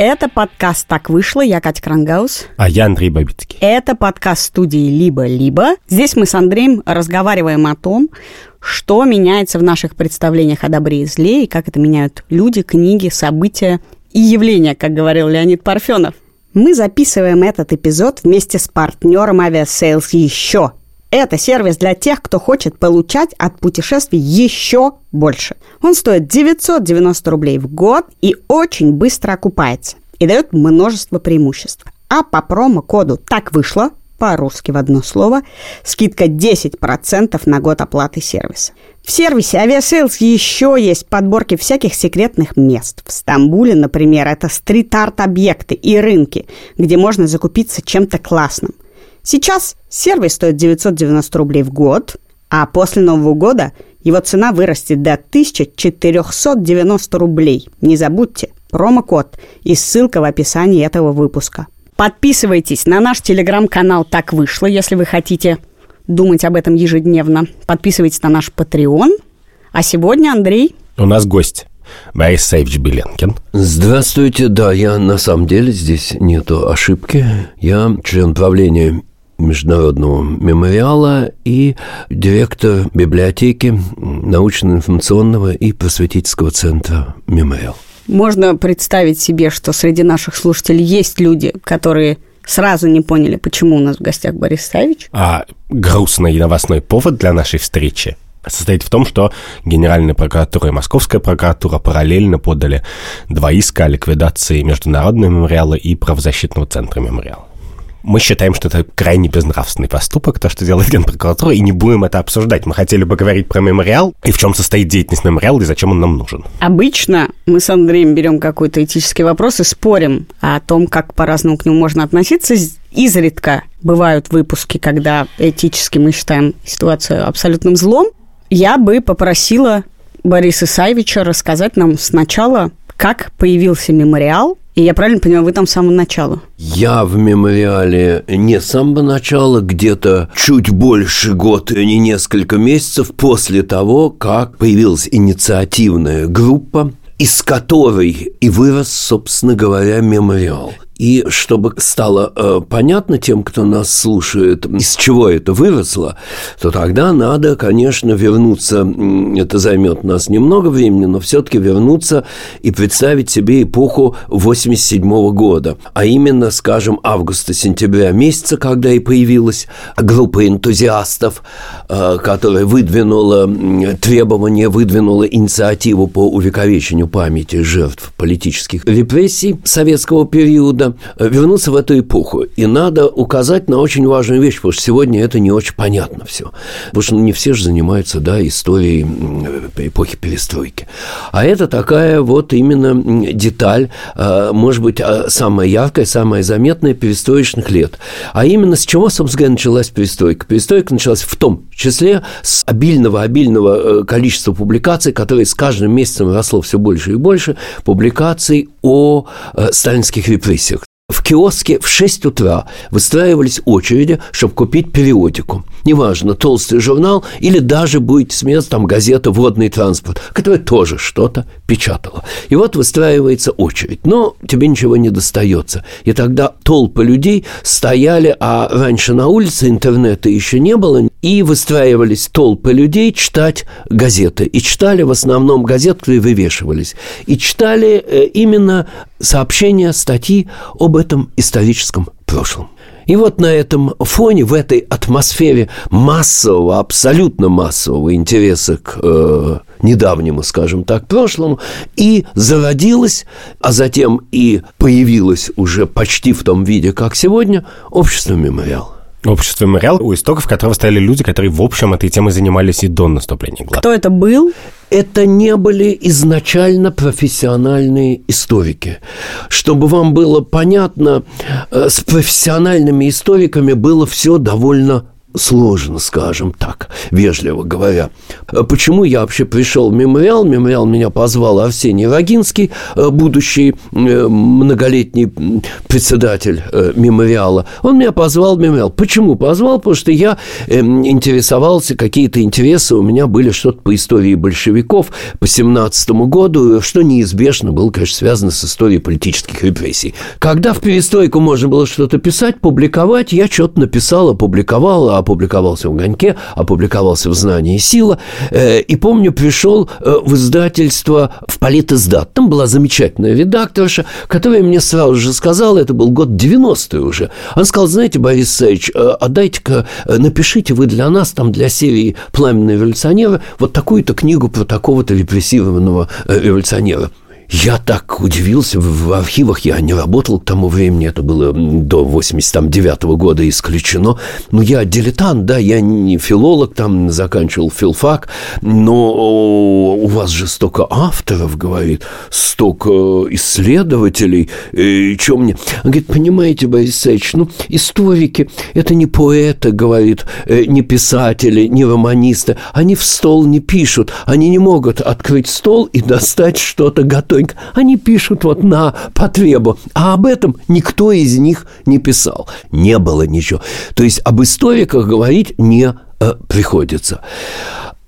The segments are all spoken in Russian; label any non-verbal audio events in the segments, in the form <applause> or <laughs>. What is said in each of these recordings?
Это подкаст «Так вышло». Я Катя Крангаус. А я Андрей Бабицкий. Это подкаст студии «Либо-либо». Здесь мы с Андреем разговариваем о том, что меняется в наших представлениях о добре и зле, и как это меняют люди, книги, события и явления, как говорил Леонид Парфенов. Мы записываем этот эпизод вместе с партнером Aviasales «Еще», это сервис для тех, кто хочет получать от путешествий еще больше. Он стоит 990 рублей в год и очень быстро окупается. И дает множество преимуществ. А по промокоду «Так вышло» по-русски в одно слово, скидка 10% на год оплаты сервиса. В сервисе Aviasales еще есть подборки всяких секретных мест. В Стамбуле, например, это стрит-арт-объекты и рынки, где можно закупиться чем-то классным – Сейчас сервис стоит 990 рублей в год, а после Нового года его цена вырастет до 1490 рублей. Не забудьте, промокод и ссылка в описании этого выпуска. Подписывайтесь на наш телеграм-канал «Так вышло», если вы хотите думать об этом ежедневно. Подписывайтесь на наш Patreon. А сегодня, Андрей... У нас гость. Борис Саевич Беленкин. Здравствуйте, да, я на самом деле здесь нету ошибки. Я член правления международного мемориала и директор библиотеки научно-информационного и просветительского центра «Мемориал». Можно представить себе, что среди наших слушателей есть люди, которые сразу не поняли, почему у нас в гостях Борис Савич. А грустный и новостной повод для нашей встречи состоит в том, что Генеральная прокуратура и Московская прокуратура параллельно подали два иска о ликвидации Международного мемориала и правозащитного центра мемориала. Мы считаем, что это крайне безнравственный поступок, то, что делает Генпрокуратура, и не будем это обсуждать. Мы хотели бы говорить про мемориал и в чем состоит деятельность мемориала и зачем он нам нужен. Обычно мы с Андреем берем какой-то этический вопрос и спорим о том, как по-разному к нему можно относиться. Изредка бывают выпуски, когда этически мы считаем ситуацию абсолютным злом. Я бы попросила Бориса Саевича рассказать нам сначала, как появился мемориал, и я правильно понимаю, вы там с самого начала? Я в мемориале не с самого начала, где-то чуть больше год, а не несколько месяцев после того, как появилась инициативная группа, из которой и вырос, собственно говоря, мемориал. И чтобы стало э, понятно тем, кто нас слушает, из чего это выросло, то тогда надо, конечно, вернуться, это займет нас немного времени, но все-таки вернуться и представить себе эпоху 87 -го года, а именно, скажем, августа-сентября месяца, когда и появилась группа энтузиастов, э, которая выдвинула требования, выдвинула инициативу по увековечению памяти жертв политических репрессий советского периода, вернуться в эту эпоху. И надо указать на очень важную вещь, потому что сегодня это не очень понятно все. Потому что не все же занимаются да, историей эпохи перестройки. А это такая вот именно деталь, а, может быть, а, самая яркая, самая заметная перестроечных лет. А именно с чего, собственно началась перестройка? Перестройка началась в том числе с обильного-обильного э, количества публикаций, которые с каждым месяцем росло все больше и больше, публикаций о э, сталинских репрессиях. В киоске в 6 утра выстраивались очереди, чтобы купить периодику. Неважно, толстый журнал или даже, будет смеяться, там газета «Водный транспорт», которая тоже что-то печатала. И вот выстраивается очередь. Но тебе ничего не достается. И тогда толпы людей стояли, а раньше на улице интернета еще не было, и выстраивались толпы людей читать газеты. И читали в основном газеты, которые вывешивались. И читали э, именно сообщения, статьи об этом историческом прошлом. И вот на этом фоне, в этой атмосфере массового, абсолютно массового интереса к э, недавнему, скажем так, прошлому, и зародилось, а затем и появилось уже почти в том виде, как сегодня, общество «Мемориал». Общество «Мемориал», у истоков которого стояли люди, которые, в общем, этой темой занимались и до наступления глад. Кто это был? Это не были изначально профессиональные историки. Чтобы вам было понятно, э, с профессиональными историками было все довольно сложно, скажем так, вежливо говоря. Почему я вообще пришел в мемориал? Мемориал меня позвал Арсений Рогинский, будущий многолетний председатель мемориала. Он меня позвал в мемориал. Почему позвал? Потому что я интересовался, какие-то интересы у меня были что-то по истории большевиков по 17 году, что неизбежно было, конечно, связано с историей политических репрессий. Когда в перестройку можно было что-то писать, публиковать, я что-то написал, опубликовал, опубликовался в «Огоньке», опубликовался в «Знании и сила». Э, и помню, пришел э, в издательство в «Политиздат». Там была замечательная редакторша, которая мне сразу же сказала, это был год 90-й уже. Она сказала, знаете, Борис Саевич, э, отдайте-ка, напишите вы для нас, там, для серии «Пламенные революционеры», вот такую-то книгу про такого-то репрессированного революционера. Я так удивился, в архивах я не работал к тому времени, это было до 89 -го года исключено. Ну, я дилетант, да, я не филолог, там заканчивал филфак, но вас же столько авторов, говорит, столько исследователей, и что мне? Он говорит, понимаете, Борис Исаевич, ну, историки, это не поэты, говорит, э, не писатели, не романисты, они в стол не пишут, они не могут открыть стол и достать что-то готовое тихонько. Они пишут вот на потребу. А об этом никто из них не писал. Не было ничего. То есть об историках говорить не э, приходится.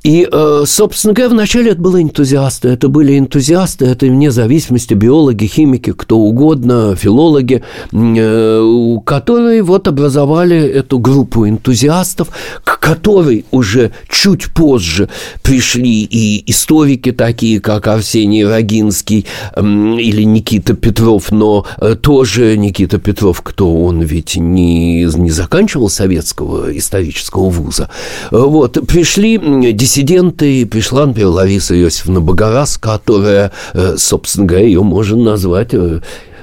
И, э, собственно говоря, вначале это были энтузиасты. Это были энтузиасты, это вне зависимости биологи, химики, кто угодно, филологи, э, которые вот образовали эту группу энтузиастов, к которой уже чуть позже пришли и историки такие, как Арсений Рогинский или Никита Петров, но э, тоже Никита Петров, кто он ведь не, не заканчивал советского исторического вуза. Вот, пришли диссиденты, пришла, например, Лариса Иосифовна Богораз, которая, э, собственно говоря, ее можно назвать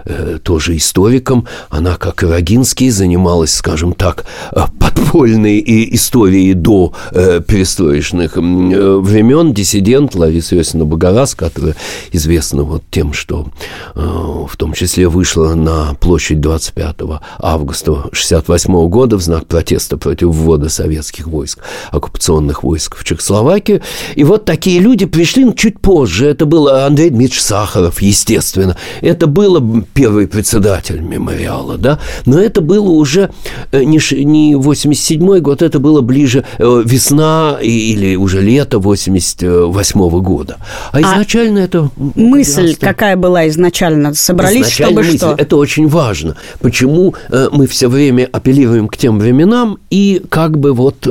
э, Э, тоже историком. Она, как и Рогинский, занималась, скажем так, э, подпольной историей до э, перестроечных времен. Диссидент Лариса Иосифовна Богораз, которая известна вот тем, что в том числе вышла на площадь 25 августа 1968 года в знак протеста против ввода советских войск, оккупационных войск в Чехословакию. И вот такие люди пришли ну, чуть позже. Это был Андрей Дмитриевич Сахаров, естественно. Это было первый председатель мемориала, да, но это было уже э, не, не 87 год, это было ближе э, весна или уже лето 88 -го года. А, а изначально это... Мысль какая была изначально? Собрались, чтобы мысль, что? Это очень важно. Почему э, мы все время апеллируем к тем временам и как бы вот...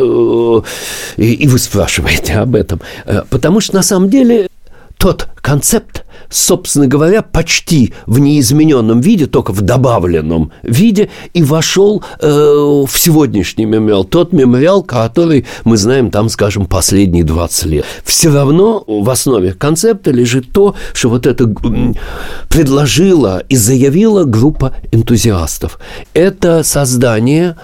И, и вы спрашиваете об этом. Потому что на самом деле тот концепт, собственно говоря, почти в неизмененном виде, только в добавленном виде, и вошел э, в сегодняшний мемориал. Тот мемориал, который мы знаем там, скажем, последние 20 лет. Все равно в основе концепта лежит то, что вот это предложила и заявила группа энтузиастов. Это создание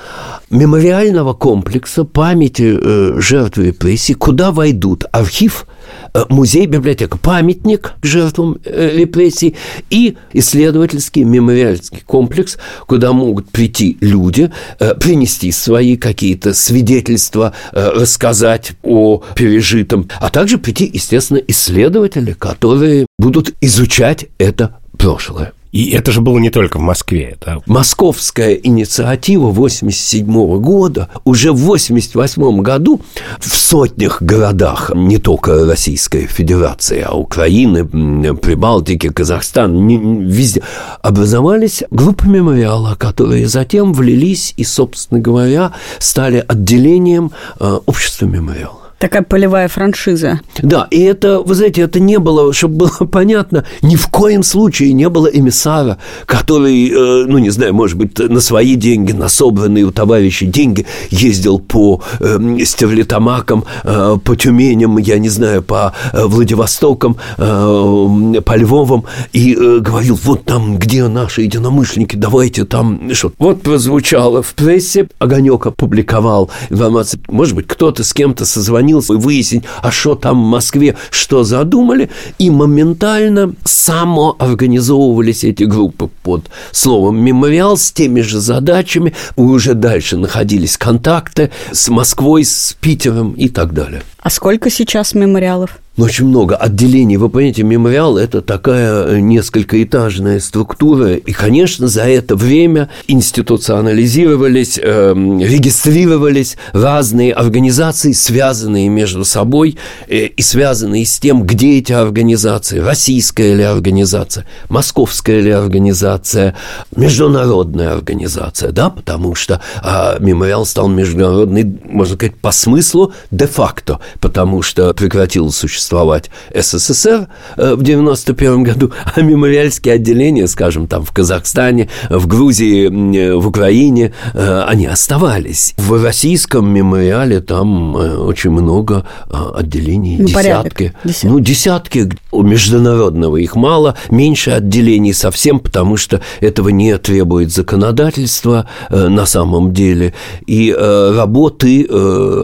мемориального комплекса памяти э, жертв репрессий, куда войдут архив Э, музей, библиотека, памятник жертвам э, репрессий и исследовательский мемориальский комплекс, куда могут прийти люди, э, принести свои какие-то свидетельства, рассказать о пережитом, а также прийти, естественно, исследователи, которые будут изучать это прошлое. И это же было не только в Москве. Это... Московская инициатива 87 года, уже в 88 году в сотнях городах, не только Российской Федерации, а Украины, Прибалтики, Казахстан, везде, образовались группы мемориала, которые затем влились и, собственно говоря, стали отделением э, общества мемориала. Такая полевая франшиза. Да, и это, вы знаете, это не было, чтобы было <laughs> понятно, ни в коем случае не было эмиссара, который, э, ну, не знаю, может быть, на свои деньги, на собранные у товарищей деньги ездил по э, Стерлитамакам, э, по Тюменям, я не знаю, по э, Владивостокам, по Львовам и говорил, вот там, где наши единомышленники, давайте там, что Вот прозвучало в прессе, Огонек опубликовал информацию, может быть, кто-то с кем-то созвонил, стремился выяснить, а что там в Москве, что задумали, и моментально самоорганизовывались эти группы под словом «мемориал» с теми же задачами, уже дальше находились контакты с Москвой, с Питером и так далее. А сколько сейчас мемориалов? Ну, очень много отделений. Вы понимаете, мемориал – это такая э, несколькоэтажная структура. И, конечно, за это время институционализировались, э, регистрировались разные организации, связанные между собой э, и связанные с тем, где эти организации. Российская ли организация, московская ли организация, международная организация, да, потому что э, мемориал стал международный, можно сказать, по смыслу де-факто, потому что прекратил существовать существовать СССР э, в 91 году, а мемориальские отделения, скажем, там в Казахстане, в Грузии, э, в Украине, э, они оставались. В российском мемориале там очень много отделений, ну, десятки. Десятки. Ну, десятки. У международного их мало, меньше отделений совсем, потому что этого не требует законодательство на самом деле. И работы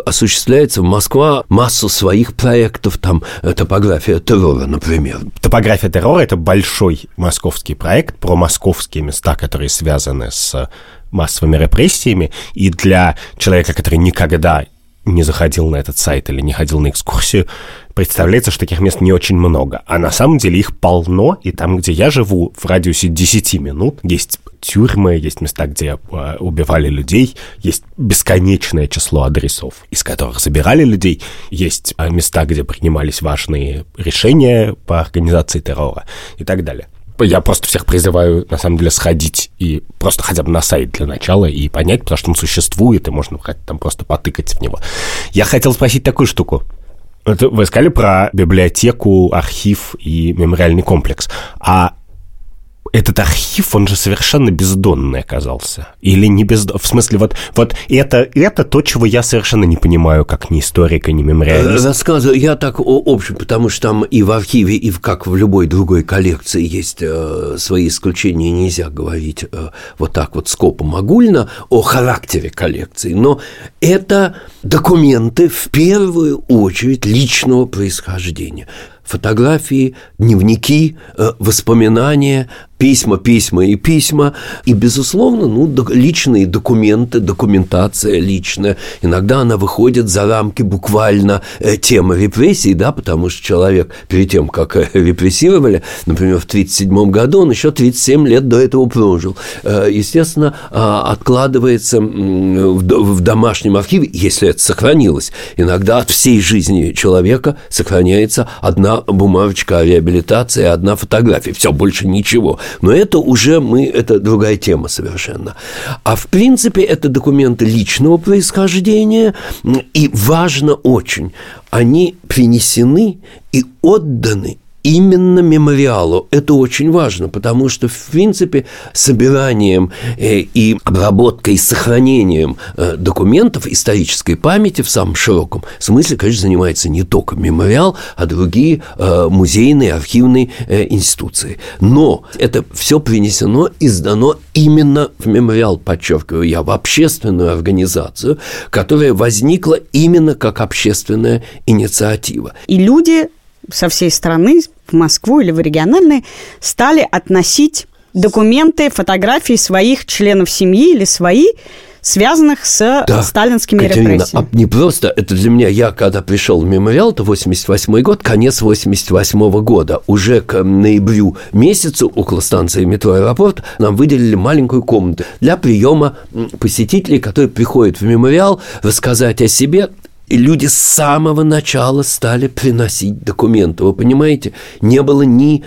осуществляется в Москва массу своих проектов, там топография террора, например. Топография террора – это большой московский проект про московские места, которые связаны с массовыми репрессиями. И для человека, который никогда не заходил на этот сайт или не ходил на экскурсию, представляется, что таких мест не очень много. А на самом деле их полно, и там, где я живу, в радиусе 10 минут, есть тюрьмы, есть места, где э, убивали людей, есть бесконечное число адресов, из которых забирали людей, есть э, места, где принимались важные решения по организации террора и так далее я просто всех призываю, на самом деле, сходить и просто хотя бы на сайт для начала и понять, потому что он существует, и можно там просто потыкать в него. Я хотел спросить такую штуку. Это вы сказали про библиотеку, архив и мемориальный комплекс. А этот архив, он же совершенно бездонный оказался. Или не бездонный. В смысле, вот, вот это, это то, чего я совершенно не понимаю, как ни историка, ни мемориалист. Рассказываю, я так общем, потому что там и в архиве, и в, как в любой другой коллекции есть э, свои исключения, нельзя говорить э, вот так вот скопом огульно о характере коллекции. Но это документы в первую очередь личного происхождения фотографии, дневники, э, воспоминания, письма, письма и письма. И, безусловно, ну, личные документы, документация личная. Иногда она выходит за рамки буквально э, темы репрессий, да, потому что человек перед тем, как э, репрессировали, например, в 1937 году, он еще 37 лет до этого прожил. Естественно, а, откладывается в домашнем архиве, если это сохранилось. Иногда от всей жизни человека сохраняется одна бумажечка о реабилитации, одна фотография. Все, больше ничего. Но это уже мы, это другая тема совершенно. А в принципе это документы личного происхождения, и важно очень, они принесены и отданы именно мемориалу. Это очень важно, потому что, в принципе, собиранием э, и обработкой, и сохранением э, документов исторической памяти в самом широком смысле, конечно, занимается не только мемориал, а другие э, музейные, архивные институции. Но это все принесено и сдано именно в мемориал, подчеркиваю я, в общественную организацию, которая возникла именно как общественная инициатива. И люди со всей страны в Москву или в региональные стали относить документы, фотографии своих членов семьи или свои связанных с да, сталинскими Катерина, репрессиями. А не просто, это для меня, я когда пришел в мемориал, это 88 год, конец 88 -го года, уже к ноябрю месяцу около станции метро «Аэропорт» нам выделили маленькую комнату для приема посетителей, которые приходят в мемориал, рассказать о себе, и люди с самого начала стали приносить документы. Вы понимаете, не было ни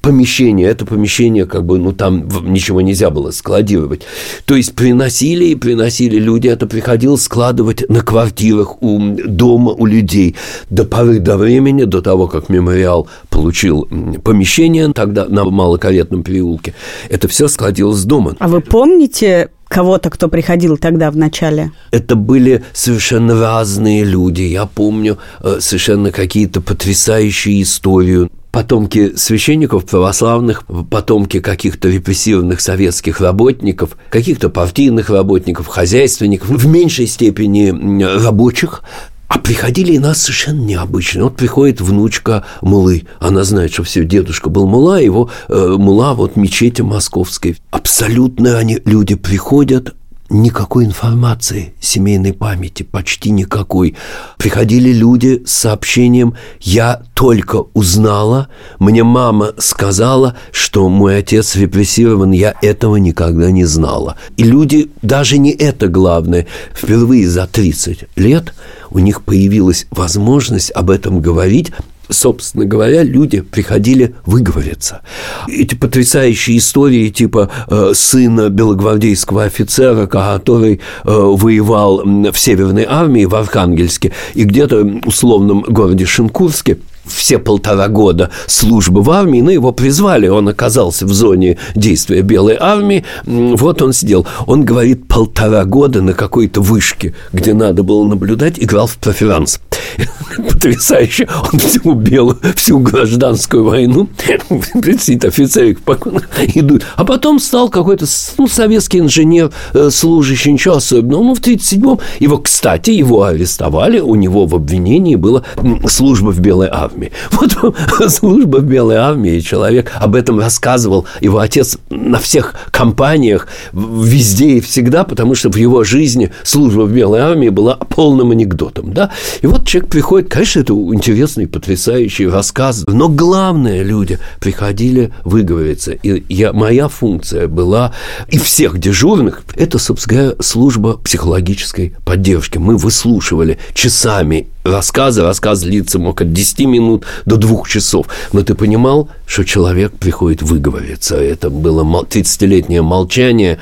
помещения. Это помещение, как бы, ну, там ничего нельзя было складировать. То есть приносили и приносили люди. Это приходилось складывать на квартирах у дома у людей. До поры до времени, до того, как мемориал получил помещение тогда на Малокаретном переулке, это все складилось дома. А вы помните кого-то, кто приходил тогда в начале? Это были совершенно разные люди. Я помню э, совершенно какие-то потрясающие истории потомки священников православных, потомки каких-то репрессированных советских работников, каких-то партийных работников, хозяйственников, в меньшей степени рабочих, А приходили и нас совершенно необычно. Вот приходит внучка Мулы. Она знает, что все, дедушка был Мула, его э, Мула вот мечети московской. Абсолютно они, люди приходят, никакой информации семейной памяти, почти никакой. Приходили люди с сообщением «Я только узнала, мне мама сказала, что мой отец репрессирован, я этого никогда не знала». И люди, даже не это главное, впервые за 30 лет у них появилась возможность об этом говорить, собственно говоря, люди приходили выговориться. Эти потрясающие истории типа э, сына белогвардейского офицера, который э, воевал в Северной армии в Архангельске и где-то в условном городе Шинкурске – все полтора года службы в армии, ну, его призвали, он оказался в зоне действия Белой армии, вот он сидел. Он говорит, полтора года на какой-то вышке, где надо было наблюдать, играл в проферанс. <laughs> Потрясающе. Он всю белую, всю гражданскую войну, <laughs> представляете, офицеры спокойно идут. А потом стал какой-то ну, советский инженер, э, служащий, ничего особенного. Ну, в 37-м его, кстати, его арестовали, у него в обвинении была служба в Белой армии армии. <laughs> Вот служба в Белой армии, человек об этом рассказывал, его отец на всех компаниях, везде и всегда, потому что в его жизни служба в Белой армии была полным анекдотом, да. И вот человек приходит, конечно, это интересный, потрясающий рассказ, но главное, люди приходили выговориться, и я, моя функция была, и всех дежурных, это, собственно говоря, служба психологической поддержки. Мы выслушивали часами рассказы, рассказ длится мог от 10 минут до двух часов. Но ты понимал, что человек приходит выговориться. Это было 30-летнее молчание.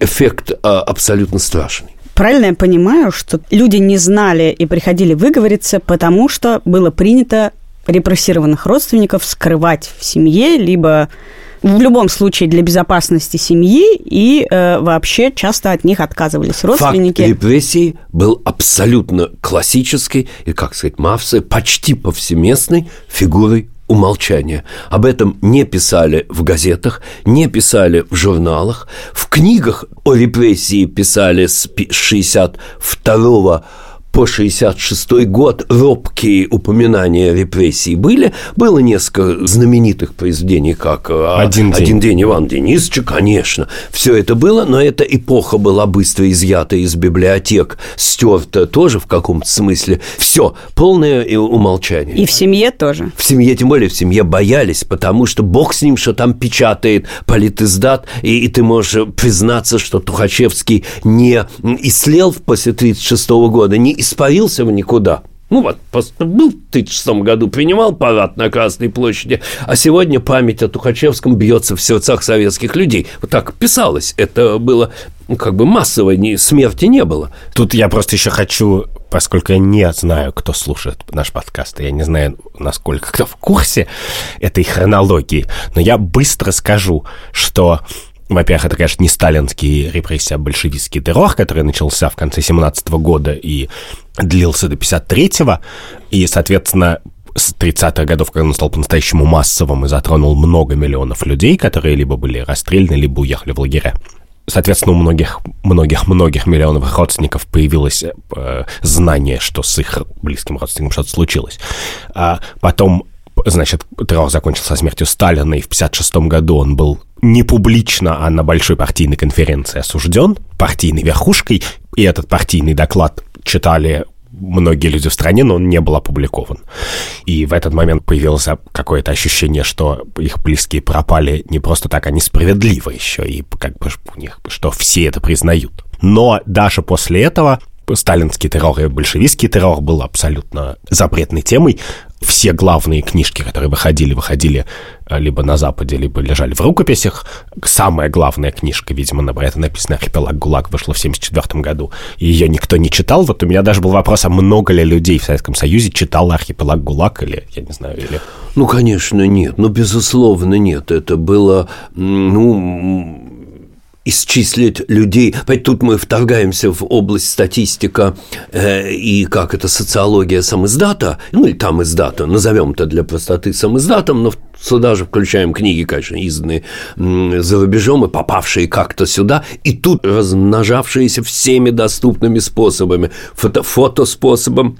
Эффект а, абсолютно страшный. Правильно я понимаю, что люди не знали и приходили выговориться, потому что было принято репрессированных родственников скрывать в семье, либо в любом случае для безопасности семьи и э, вообще часто от них отказывались родственники. Факт репрессий был абсолютно классической и, как сказать, Мавсы, почти повсеместной фигурой умолчания. Об этом не писали в газетах, не писали в журналах. В книгах о репрессии писали с 62 по 66 год робкие упоминания репрессий были. Было несколько знаменитых произведений, как э, «Один день, Один день Иван Денисовича», конечно. Все это было, но эта эпоха была быстро изъята из библиотек, стерта тоже в каком-то смысле. Все, полное умолчание. И в семье тоже. В семье, тем более в семье боялись, потому что бог с ним, что там печатает политиздат, и, и ты можешь признаться, что Тухачевский не ислел после 1936 года, не испарился в никуда. Ну вот, был в 1936 году, принимал парад на Красной площади, а сегодня память о Тухачевском бьется в сердцах советских людей. Вот так писалось. Это было ну, как бы массовой не, смерти не было. Тут я просто еще хочу, поскольку я не знаю, кто слушает наш подкаст, я не знаю, насколько кто в курсе этой хронологии, но я быстро скажу, что во-первых, это, конечно, не сталинский репрессия, а большевистский террор, который начался в конце 17 года и длился до 53-го. И, соответственно, с 30-х годов, когда он стал по-настоящему массовым и затронул много миллионов людей, которые либо были расстреляны, либо уехали в лагеря. Соответственно, у многих, многих, многих миллионов родственников появилось э, знание, что с их близким родственником что-то случилось. А потом значит, террор закончился смертью Сталина, и в 1956 году он был не публично, а на большой партийной конференции осужден партийной верхушкой, и этот партийный доклад читали многие люди в стране, но он не был опубликован. И в этот момент появилось какое-то ощущение, что их близкие пропали не просто так, а несправедливо еще, и как бы у них, что все это признают. Но даже после этого сталинский террор и большевистский террор был абсолютно запретной темой. Все главные книжки, которые выходили, выходили э, либо на Западе, либо лежали в рукописях. Самая главная книжка, видимо, на это написано «Архипелаг ГУЛАГ», вышла в 1974 году. И ее никто не читал. Вот у меня даже был вопрос, а много ли людей в Советском Союзе читал «Архипелаг ГУЛАГ» или, я не знаю, или... Ну, конечно, нет. Ну, безусловно, нет. Это было, ну, исчислить людей. Тут мы вторгаемся в область статистика э, и как это социология самиздата, ну или там издата, назовем это для простоты самиздатом, но сюда же включаем книги, конечно, изданные за рубежом и попавшие как-то сюда, и тут размножавшиеся всеми доступными способами, фото, фотоспособом,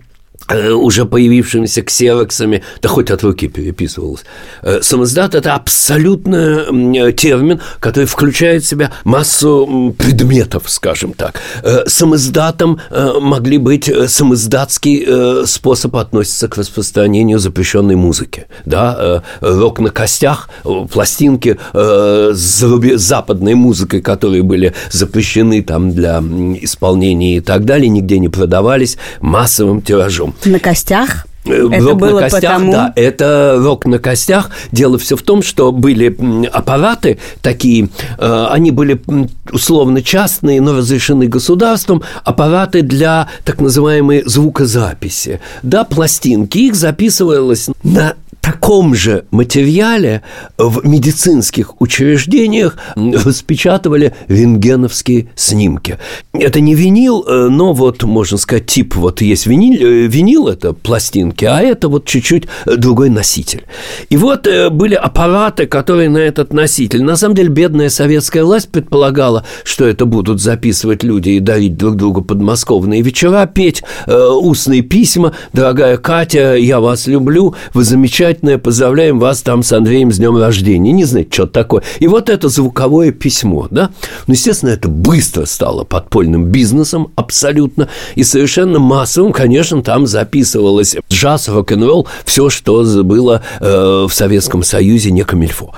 уже появившимися ксероксами, да хоть от руки переписывалось. Э, самоздат – это абсолютно э, термин, который включает в себя массу предметов, скажем так. Самоздатом могли быть самоздатский способ относиться к распространению запрещенной музыки. Да? Рок на костях, пластинки с западной музыкой, которые были запрещены там для исполнения и так далее, нигде не продавались массовым тиражом. На костях? Э, это рок было на костях, потому... да, это рок на костях. Дело все в том, что были аппараты такие, э, они были условно частные, но разрешены государством, аппараты для так называемой звукозаписи. Да, пластинки, их записывалось на таком же материале в медицинских учреждениях распечатывали рентгеновские снимки. Это не винил, э, но вот, можно сказать, тип, вот есть винил, э, винил это пластинки, а это вот чуть-чуть другой носитель. И вот э, были аппараты, которые на этот носитель. На самом деле, бедная советская власть предполагала, что это будут записывать люди и дарить друг другу подмосковные вечера, петь устные письма. Дорогая Катя, я вас люблю, вы замечательные замечательное, поздравляем вас там с Андреем с днем рождения. Не знаете, что такое. И вот это звуковое письмо, да. Ну, естественно, это быстро стало подпольным бизнесом абсолютно. И совершенно массовым, конечно, там записывалось джаз, рок-н-ролл, все, что было э, в Советском Союзе, не камильфо.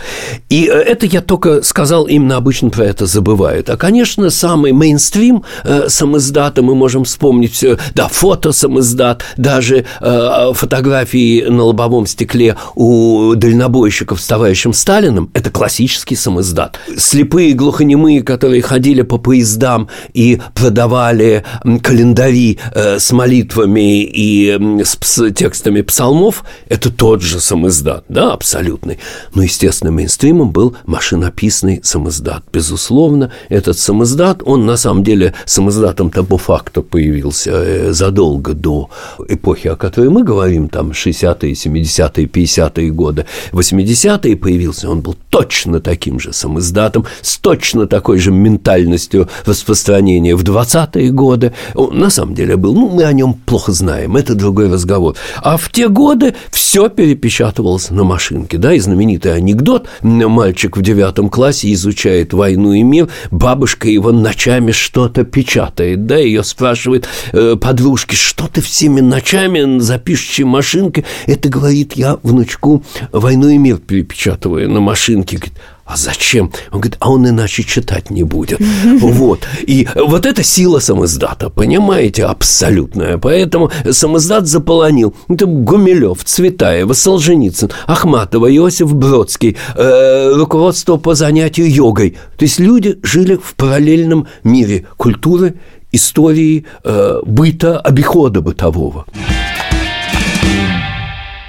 И э, это я только сказал, именно обычно про это забывают. А, конечно, самый мейнстрим э, самоиздата мы можем вспомнить все. Да, фото самоиздат, даже э, фотографии на лобовом стекле числе у дальнобойщиков с товарищем Сталиным, это классический самоиздат. Слепые глухонемые, которые ходили по поездам и продавали календари э, с молитвами и с текстами псалмов, это тот же самоиздат, да, абсолютный. Но, естественно, мейнстримом был машинописный самоиздат. Безусловно, этот самоиздат, он на самом деле самоиздатом-то по факту появился э, задолго до эпохи, о которой мы говорим, там 60-е, 70-е, 50-е годы. 80-е появился, он был точно таким же самоиздатом, с точно такой же ментальностью распространения в 20-е годы. Он, на самом деле был, ну, мы о нем плохо знаем, это другой разговор. А в те годы все перепечатывалось на машинке, да, и знаменитый анекдот, мальчик в девятом классе изучает «Войну и мир», бабушка его ночами что-то печатает, да, ее спрашивает э, подружки, что ты всеми ночами за пишущей машинкой? Это, говорит, я внучку «Войну и мир» перепечатываю на машинке. Говорит, а зачем? Он говорит, а он иначе читать не будет. <laughs> Вот. И вот это сила самоздата, понимаете, абсолютная. Поэтому самоздат заполонил. Это Гумилев, Цветаева, Солженицын, Ахматова, Иосиф Бродский, э, руководство по занятию йогой. То есть люди жили в параллельном мире культуры, истории, э, быта, обихода бытового.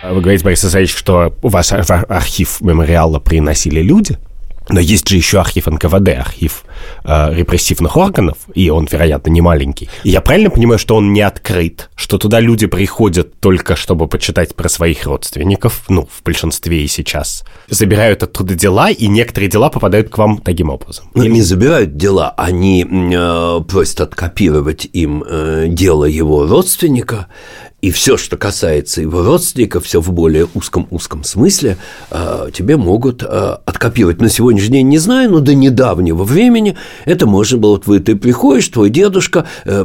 Вы говорите, Борис Исаевич, что у вас архив мемориала приносили люди, но есть же еще архив НКВД, архив э, репрессивных органов, и он, вероятно, не маленький. И я правильно понимаю, что он не открыт, что туда люди приходят только чтобы почитать про своих родственников, ну, в большинстве и сейчас, забирают оттуда дела, и некоторые дела попадают к вам таким образом? Ну, не забирают дела, они э, просят откопировать им э, дело его родственника, и все, что касается его родственников, все в более узком-узком смысле, э, тебе могут э, откопировать. На сегодняшний день не знаю, но до недавнего времени это можно было. Вот вы, ты приходишь, твой дедушка, э,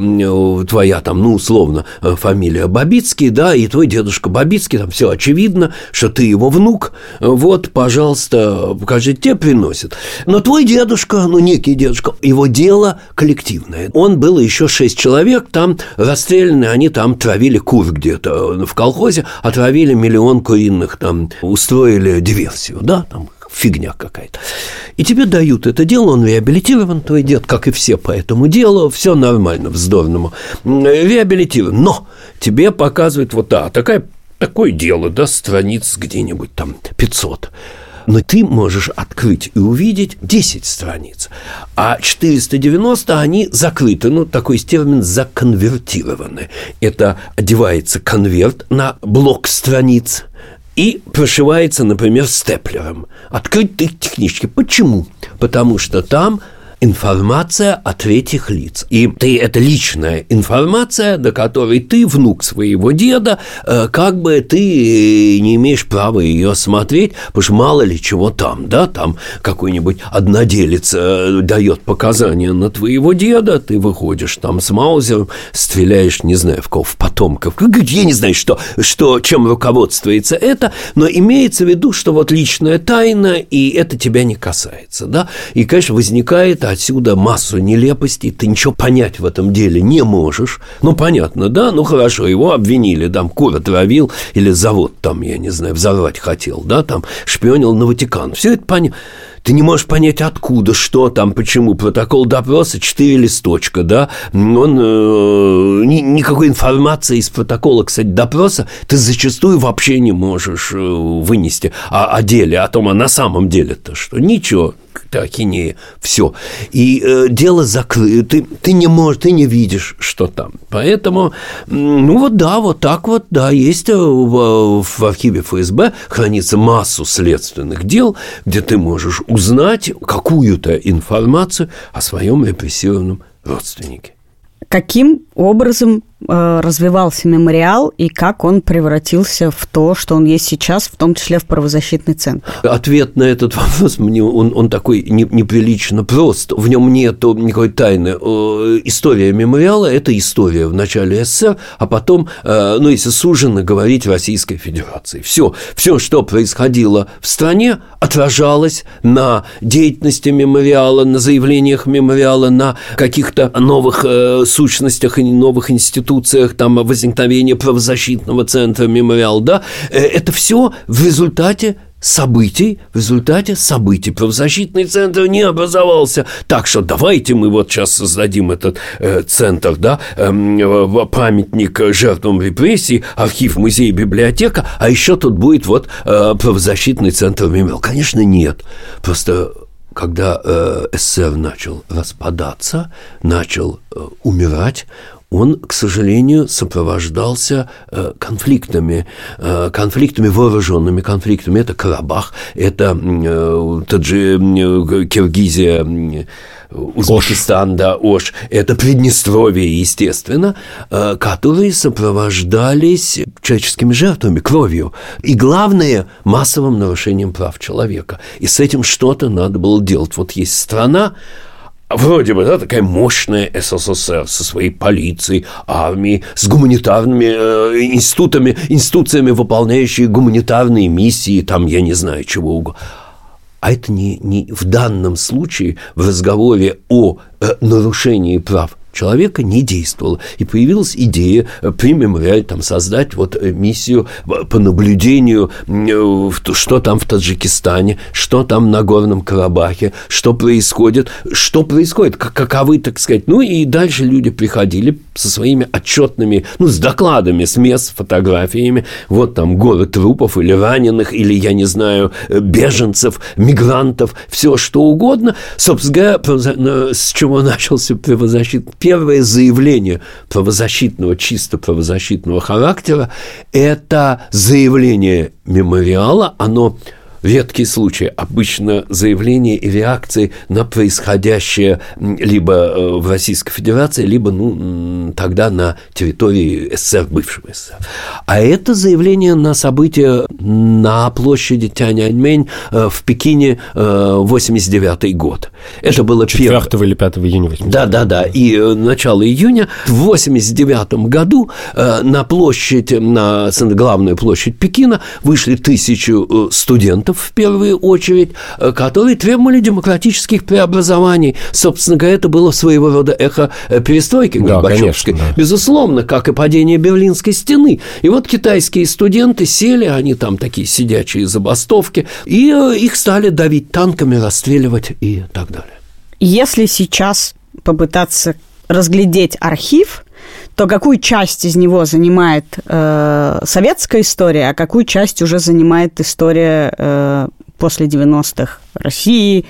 твоя там, ну, условно, фамилия Бабицкий, да, и твой дедушка Бабицкий, там все очевидно, что ты его внук, вот, пожалуйста, покажи, тебе приносят. Но твой дедушка, ну, некий дедушка, его дело коллективное. Он был еще шесть человек, там расстреляны, они там травили кур где-то в колхозе, отравили миллион куриных, там, устроили диверсию, да, там, фигня какая-то. И тебе дают это дело, он реабилитирован, твой дед, как и все по этому делу, все нормально, вздорному, реабилитирован. Но тебе показывают вот, да, такая, такое дело, да, страниц где-нибудь там 500 но ты можешь открыть и увидеть 10 страниц, а 490 они закрыты, ну, такой термин законвертированы. Это одевается конверт на блок страниц, и прошивается, например, степлером. Открыть ты технически. Почему? Потому что там информация о третьих лиц. И ты, это личная информация, до которой ты, внук своего деда, э, как бы ты не имеешь права ее смотреть, потому что мало ли чего там, да, там какой-нибудь одноделец э, дает показания на твоего деда, ты выходишь там с маузером, стреляешь, не знаю, в кого, в потомков. Я не знаю, что, что, чем руководствуется это, но имеется в виду, что вот личная тайна, и это тебя не касается, да. И, конечно, возникает отсюда массу нелепостей, ты ничего понять в этом деле не можешь. Ну, понятно, да, ну хорошо, его обвинили, там, кур отравил или завод там, я не знаю, взорвать хотел, да, там, шпионил на Ватикан. Все это понятно. Ты не можешь понять, откуда, что там, почему. Протокол допроса, четыре листочка, да. Он, э, ни, никакой информации из протокола, кстати, допроса ты зачастую вообще не можешь э, вынести о, о деле, о том, а на самом деле-то что. Ничего, ты ахинея, все. И э, дело закрыто, ты, ты не можешь, ты не видишь, что там. Поэтому, ну вот да, вот так вот, да, есть э, в, в архиве ФСБ хранится массу следственных дел, где ты можешь узнать какую-то информацию о своем репрессированном родственнике. Каким образом развивался мемориал и как он превратился в то, что он есть сейчас, в том числе в правозащитный центр? Ответ на этот вопрос мне он, он такой неприлично прост. В нем нет никакой тайны. История мемориала – это история в начале СССР, а потом, э, ну, если суженно говорить, Российской Федерации. Все, все, что происходило в стране, отражалось на деятельности мемориала, на заявлениях мемориала, на каких-то новых э, сущностях и новых институтах институциях, там, возникновение правозащитного центра, мемориал, да, э, это все в результате событий, в результате событий. Правозащитный центр не образовался так, что давайте мы вот сейчас создадим этот э, центр, да, э, памятник жертвам репрессий, архив, музей, библиотека, а еще тут будет вот э, правозащитный центр мемориал. Конечно, нет. Просто когда э, СССР начал распадаться, начал э, умирать, он, к сожалению, сопровождался э, конфликтами, э, конфликтами, вооруженными конфликтами. Это Карабах, это э, Таджи, Киргизия, Узбекистан, Ош. да, Ош, это Приднестровье, естественно, которые сопровождались человеческими жертвами, кровью. И главное, массовым нарушением прав человека. И с этим что-то надо было делать. Вот есть страна, вроде бы, да, такая мощная СССР со своей полицией, армией, с гуманитарными э, институтами, институциями, выполняющими гуманитарные миссии, там, я не знаю, чего угодно. А это не, не в данном случае в разговоре о э, нарушении прав человека не действовало. И появилась идея э, при мемориале там, создать вот э, миссию по наблюдению, э, что там в Таджикистане, что там на Горном Карабахе, что происходит, что происходит, каковы, так сказать. Ну и дальше люди приходили со своими отчетными, ну, с докладами, с мест, фотографиями. Вот там горы трупов или раненых, или, я не знаю, беженцев, мигрантов, все что угодно. Собственно с чего <laughs> начался правозащитный первое заявление правозащитного, чисто правозащитного характера, это заявление мемориала, оно редкий случай. Обычно заявления и реакции на происходящее либо э, в Российской Федерации, либо ну, тогда на территории СССР, бывшего СССР. А это заявление на события на площади Тяньаньмэнь э, в Пекине 89 э, год. Это было 4 первое... или 5 июня 89 Да, да, да. И начало июня в 89 году на площадь, на главную площадь Пекина вышли тысячу студентов студентов в первую очередь, э, которые требовали демократических преобразований. Собственно говоря, это было своего рода эхо э, перестройки Горбачевской. Да, конечно, да. Безусловно, как и падение Берлинской стены. И вот китайские студенты сели, они там такие сидячие забастовки, и э, их стали давить танками, расстреливать и так далее. Если сейчас попытаться разглядеть архив, то какую часть из него занимает э, советская история, а какую часть уже занимает история э, после 90-х России,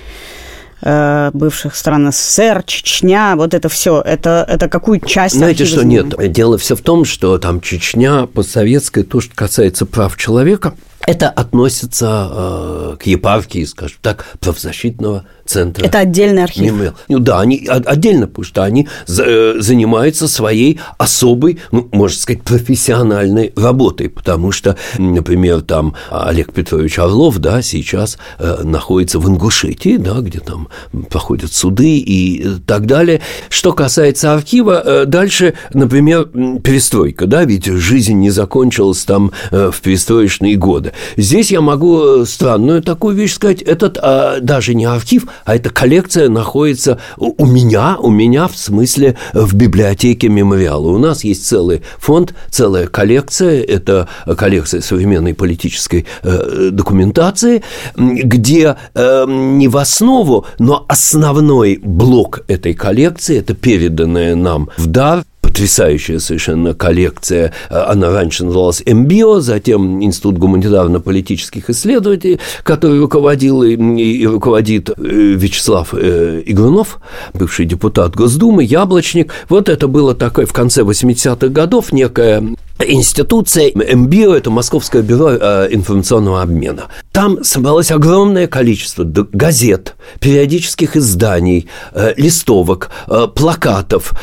э, бывших стран СССР, Чечня, вот это все, это, это какую часть... Знаете, что нет, дело все в том, что там Чечня, постсоветская, то, что касается прав человека, это относится э, к епархии, скажем так, правозащитного центра. Это отдельный архив. Мемориал. Ну да, они отдельно, потому что они э, занимаются своей особой, ну, можно сказать, профессиональной работой, потому что, например, там Олег Петрович Орлов, да, сейчас э, находится в Ингушетии, да, где там проходят суды и так далее. Что касается архива, э, дальше, например, перестройка, да, ведь жизнь не закончилась там э, в перестроечные годы. Здесь я могу э, странную такую вещь сказать, этот а, даже не архив, а эта коллекция находится у меня, у меня в смысле в библиотеке мемориала. У нас есть целый фонд, целая коллекция, это коллекция современной политической э, документации, где э, не в основу, но основной блок этой коллекции, это переданное нам в дар потрясающая совершенно коллекция. Она раньше называлась МБИО, затем Институт гуманитарно-политических исследований, который руководил и, и руководит э, Вячеслав э, Игрунов, бывший депутат Госдумы, Яблочник. Вот это было такое в конце 80-х годов некое институция МБИО – это Московское бюро э, информационного обмена. Там собралось огромное количество газет, периодических изданий, э, листовок, э, плакатов,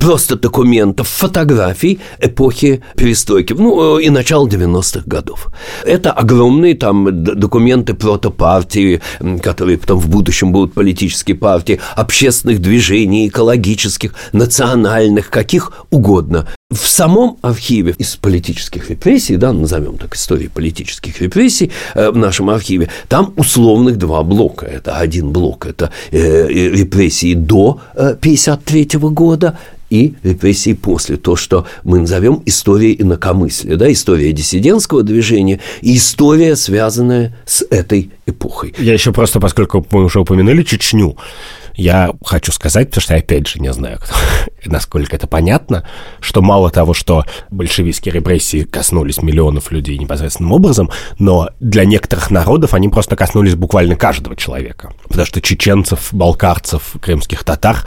просто документов, фотографий эпохи перестройки, ну, и начала 90-х годов. Это огромные там документы протопартии, которые потом в будущем будут политические партии, общественных движений, экологических, национальных, каких угодно. В самом архиве из политических репрессий, да, назовем так, истории политических репрессий э, в нашем архиве, там условных два блока. Это один блок, это э, репрессии до 1953 э, года, и репрессии после. То, что мы назовем историей инакомыслия, да, история диссидентского движения и история, связанная с этой эпохой. Я еще просто, поскольку мы уже упомянули Чечню, я хочу сказать, потому что я опять же не знаю, <laughs> насколько это понятно, что мало того, что большевистские репрессии коснулись миллионов людей непосредственным образом, но для некоторых народов они просто коснулись буквально каждого человека. Потому что чеченцев, балкарцев, крымских татар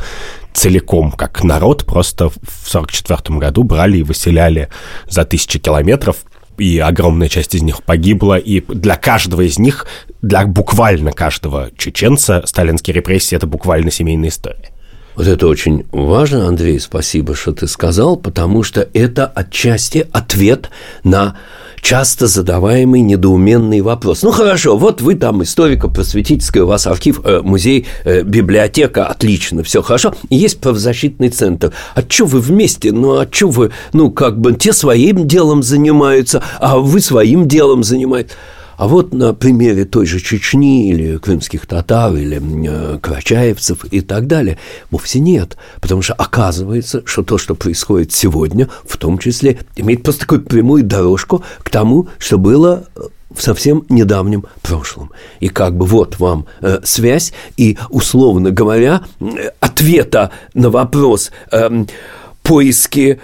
целиком, как народ, просто в 1944 году брали и выселяли за тысячи километров и огромная часть из них погибла, и для каждого из них, для буквально каждого чеченца сталинские репрессии – это буквально семейная история. Вот это очень важно, Андрей, спасибо, что ты сказал, потому что это отчасти ответ на часто задаваемый недоуменный вопрос. Ну хорошо, вот вы там историко-просветительская, у вас архив, э, музей, э, библиотека, отлично, все хорошо. Есть правозащитный центр. А что вы вместе? Ну а что вы, ну как бы, те своим делом занимаются, а вы своим делом занимаетесь. А вот на примере той же Чечни или крымских татар или э, карачаевцев и так далее вовсе нет. Потому что оказывается, что то, что происходит сегодня, в том числе имеет просто такую прямую дорожку к тому, что было э, в совсем недавнем прошлом. И как бы вот вам э, связь, и, условно говоря, ответа на вопрос э, поиски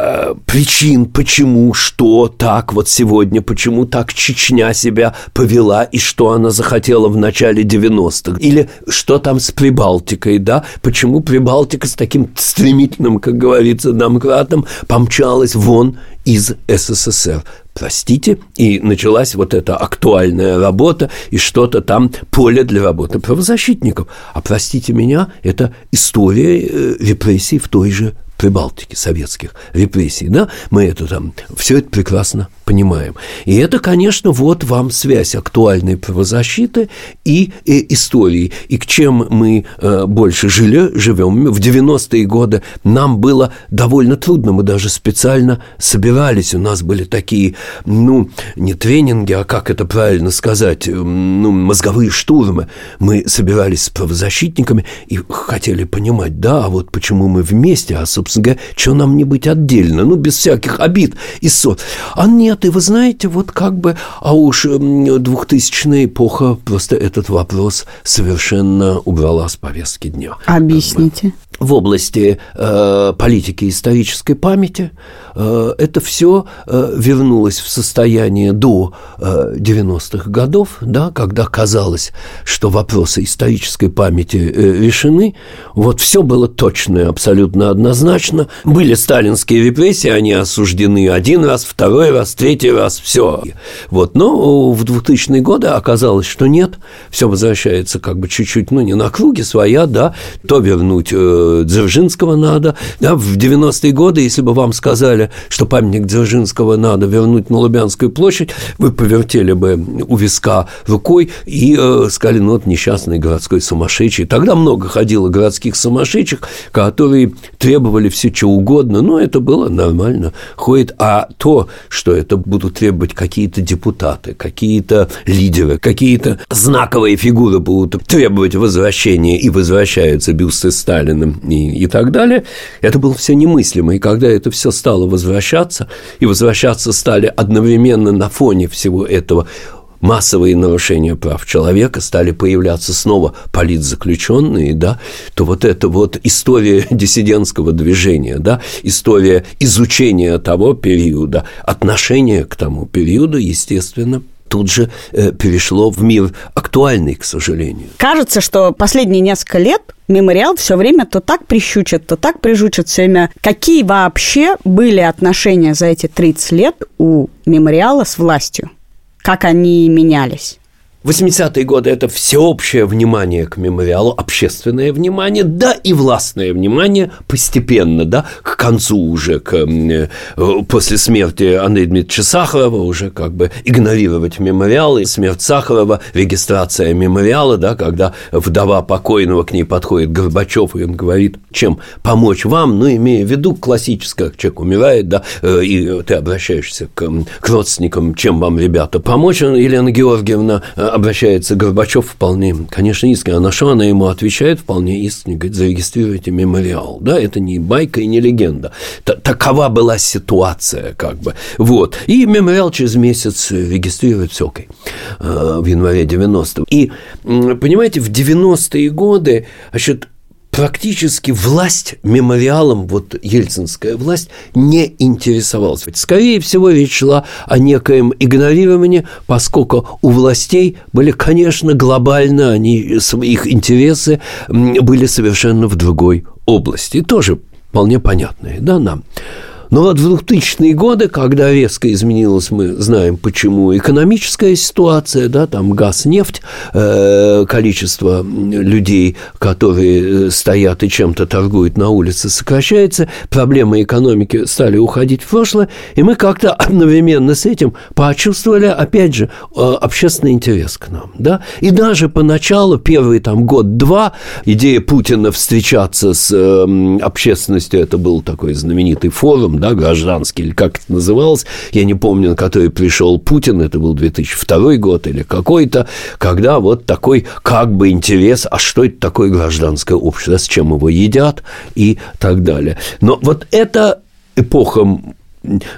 Э, причин, почему, что так вот сегодня, почему так Чечня себя повела и что она захотела в начале 90-х. Или что там с Прибалтикой, да? Почему Прибалтика с таким стремительным, как говорится, домкратом помчалась вон из СССР простите, и началась вот эта актуальная работа и что-то там поле для работы правозащитников. А простите меня, это история э, репрессий в той же Прибалтики, советских репрессий, да, мы это там, все это прекрасно понимаем. И это, конечно, вот вам связь актуальной правозащиты и, и истории. И к чем мы э, больше жили, живем. В 90-е годы нам было довольно трудно, мы даже специально собирались, у нас были такие, ну, не тренинги, а как это правильно сказать, ну, мозговые штурмы. Мы собирались с правозащитниками и хотели понимать, да, а вот почему мы вместе, а, собственно, собственно говоря, что нам не быть отдельно, ну, без всяких обид и ссор. А нет, и вы знаете, вот как бы, а уж 2000-я эпоха просто этот вопрос совершенно убрала с повестки дня. Объясните. Как бы в области э, политики исторической памяти, э, это все э, вернулось в состояние до э, 90-х годов, да, когда казалось, что вопросы исторической памяти э, решены. Вот все было точно и абсолютно однозначно. Были сталинские репрессии, они осуждены один раз, второй раз, третий раз, все. Вот. Но в 2000-е годы оказалось, что нет, все возвращается как бы чуть-чуть, ну, не на круге своя, да, то вернуть э, Дзержинского надо, да, в 90-е годы, если бы вам сказали, что памятник Дзержинского надо вернуть на Лубянскую площадь, вы повертели бы у виска рукой и э, сказали, ну, вот несчастный городской сумасшедший. Тогда много ходило городских сумасшедших, которые требовали все что угодно, но это было нормально, ходит. А то, что это будут требовать какие-то депутаты, какие-то лидеры, какие-то знаковые фигуры будут требовать возвращения и возвращаются бюсты Сталина и, и так далее, это было все немыслимо. И когда это все стало возвращаться, и возвращаться стали одновременно на фоне всего этого массовые нарушения прав человека, стали появляться снова политзаключенные, да, то вот эта вот история <laughs> диссидентского движения, да, история изучения того периода, отношения к тому периоду, естественно, тут же э, перешло в мир актуальный, к сожалению. Кажется, что последние несколько лет мемориал все время то так прищучит, то так прижучит все время. Какие вообще были отношения за эти 30 лет у мемориала с властью? как они менялись? 80-е годы – это всеобщее внимание к мемориалу, общественное внимание, да, и властное внимание постепенно, да, к концу уже, к, э, после смерти Андрея Дмитриевича Сахарова уже как бы игнорировать мемориал, и смерть Сахарова, регистрация мемориала, да, когда вдова покойного к ней подходит Горбачев, и он говорит, чем помочь вам, ну, имея в виду классическое, человек умирает, да, э, и ты обращаешься к, к родственникам, чем вам, ребята, помочь, Елена Георгиевна обращается Горбачев вполне, конечно, искренне. А на что она ему отвечает вполне искренне, говорит, зарегистрируйте мемориал. Да, это не байка и не легенда. Т Такова была ситуация, как бы. Вот. И мемориал через месяц регистрирует окей. Э, в январе 90-го. И, понимаете, в 90-е годы, значит, практически власть мемориалом, вот ельцинская власть, не интересовалась. Скорее всего, речь шла о некоем игнорировании, поскольку у властей были, конечно, глобально, они, их интересы были совершенно в другой области. Тоже вполне понятные, да, нам. Но вот в 2000-е годы, когда резко изменилась, мы знаем почему, экономическая ситуация, да, там газ, нефть, э, количество людей, которые э, стоят и чем-то торгуют на улице, сокращается, проблемы экономики стали уходить в прошлое, и мы как-то <clears throat> одновременно с этим почувствовали, опять же, э, общественный интерес к нам, да, и даже поначалу, первый там год-два, идея Путина встречаться с э, общественностью, это был такой знаменитый форум, да, гражданский, или как это называлось, я не помню, на который пришел Путин, это был 2002 год или какой-то, когда вот такой как бы интерес, а что это такое гражданское общество, с чем его едят и так далее. Но вот эта эпоха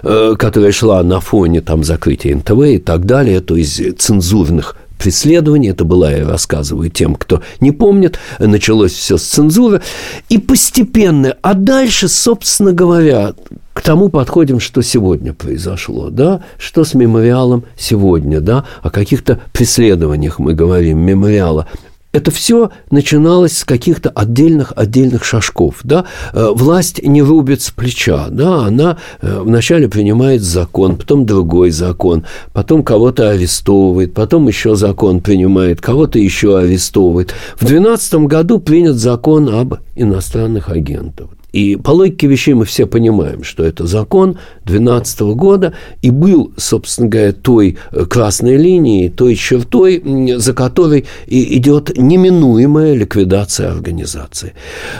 э, которая шла на фоне там закрытия НТВ и так далее, то есть цензурных преследований. Это была, я рассказываю тем, кто не помнит. Началось все с цензуры. И постепенно, а дальше, собственно говоря, к тому подходим, что сегодня произошло, да, что с мемориалом сегодня, да, о каких-то преследованиях мы говорим, мемориала это все начиналось с каких-то отдельных отдельных шажков, да. Э, власть не рубит с плеча, да, она э, вначале принимает закон, потом другой закон, потом кого-то арестовывает, потом еще закон принимает, кого-то еще арестовывает. В 2012 году принят закон об иностранных агентах. И по логике вещей мы все понимаем, что это закон 2012 года и был, собственно говоря, той э, красной линией, той чертой, за которой идет неминуемая ликвидация организации.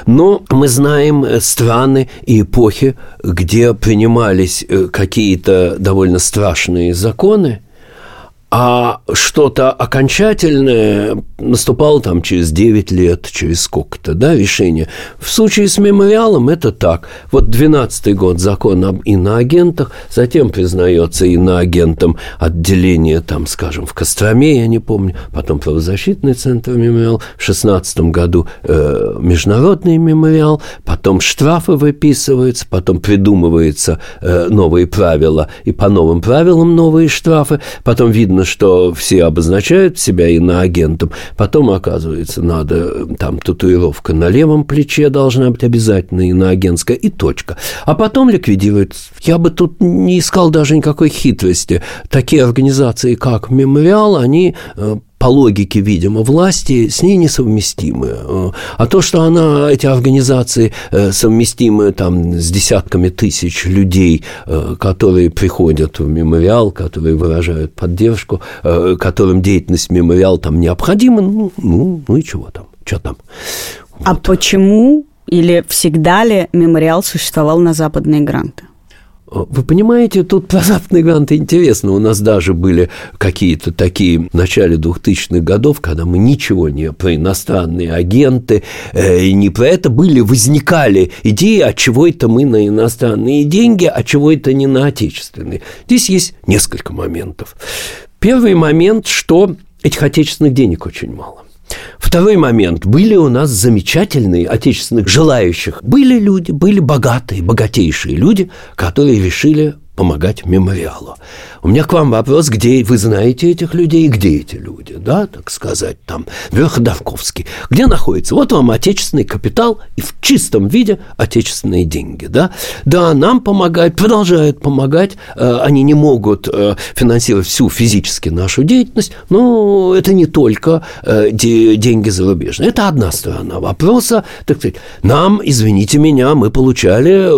Но мы знаем э, страны и эпохи, где принимались э, какие-то довольно страшные законы – а что-то окончательное наступало там через 9 лет, через сколько-то, да, решение. В случае с мемориалом это так. Вот 12 год закон об иноагентах, затем признается иноагентом отделение, там, скажем, в Костроме, я не помню, потом правозащитный центр мемориал, в 16 году э, международный мемориал, потом штрафы выписываются, потом придумываются э, новые правила, и по новым правилам новые штрафы, потом видно, видно, что все обозначают себя иноагентом, потом, оказывается, надо, там, татуировка на левом плече должна быть обязательно иноагентская, и точка. А потом ликвидируют. Я бы тут не искал даже никакой хитрости. Такие организации, как «Мемориал», они э, по логике, видимо, власти с ней несовместимы. А то, что она, эти организации э, совместимы там, с десятками тысяч людей, э, которые приходят в мемориал, которые выражают поддержку, э, которым деятельность мемориал там необходима, ну, ну, ну и чего там, что там. А вот. почему или всегда ли мемориал существовал на западные гранты? Вы понимаете, тут <laughs> про западные гранты интересно. У нас даже были какие-то такие в начале 2000-х годов, когда мы ничего не про иностранные агенты, э, не про это были, возникали идеи, а чего это мы на иностранные деньги, а чего это не на отечественные. Здесь есть несколько моментов. Первый момент, что этих отечественных денег очень мало. Второй момент. Были у нас замечательные отечественных желающих. Были люди, были богатые, богатейшие люди, которые решили помогать мемориалу. У меня к вам вопрос, где вы знаете этих людей, где эти люди, да, так сказать, там, Верходовковский, где находится? Вот вам отечественный капитал и в чистом виде отечественные деньги, да. Да, нам помогают, продолжают помогать, э, они не могут э, финансировать всю физически нашу деятельность, но это не только э, деньги зарубежные, это одна сторона вопроса, так сказать, нам, извините меня, мы получали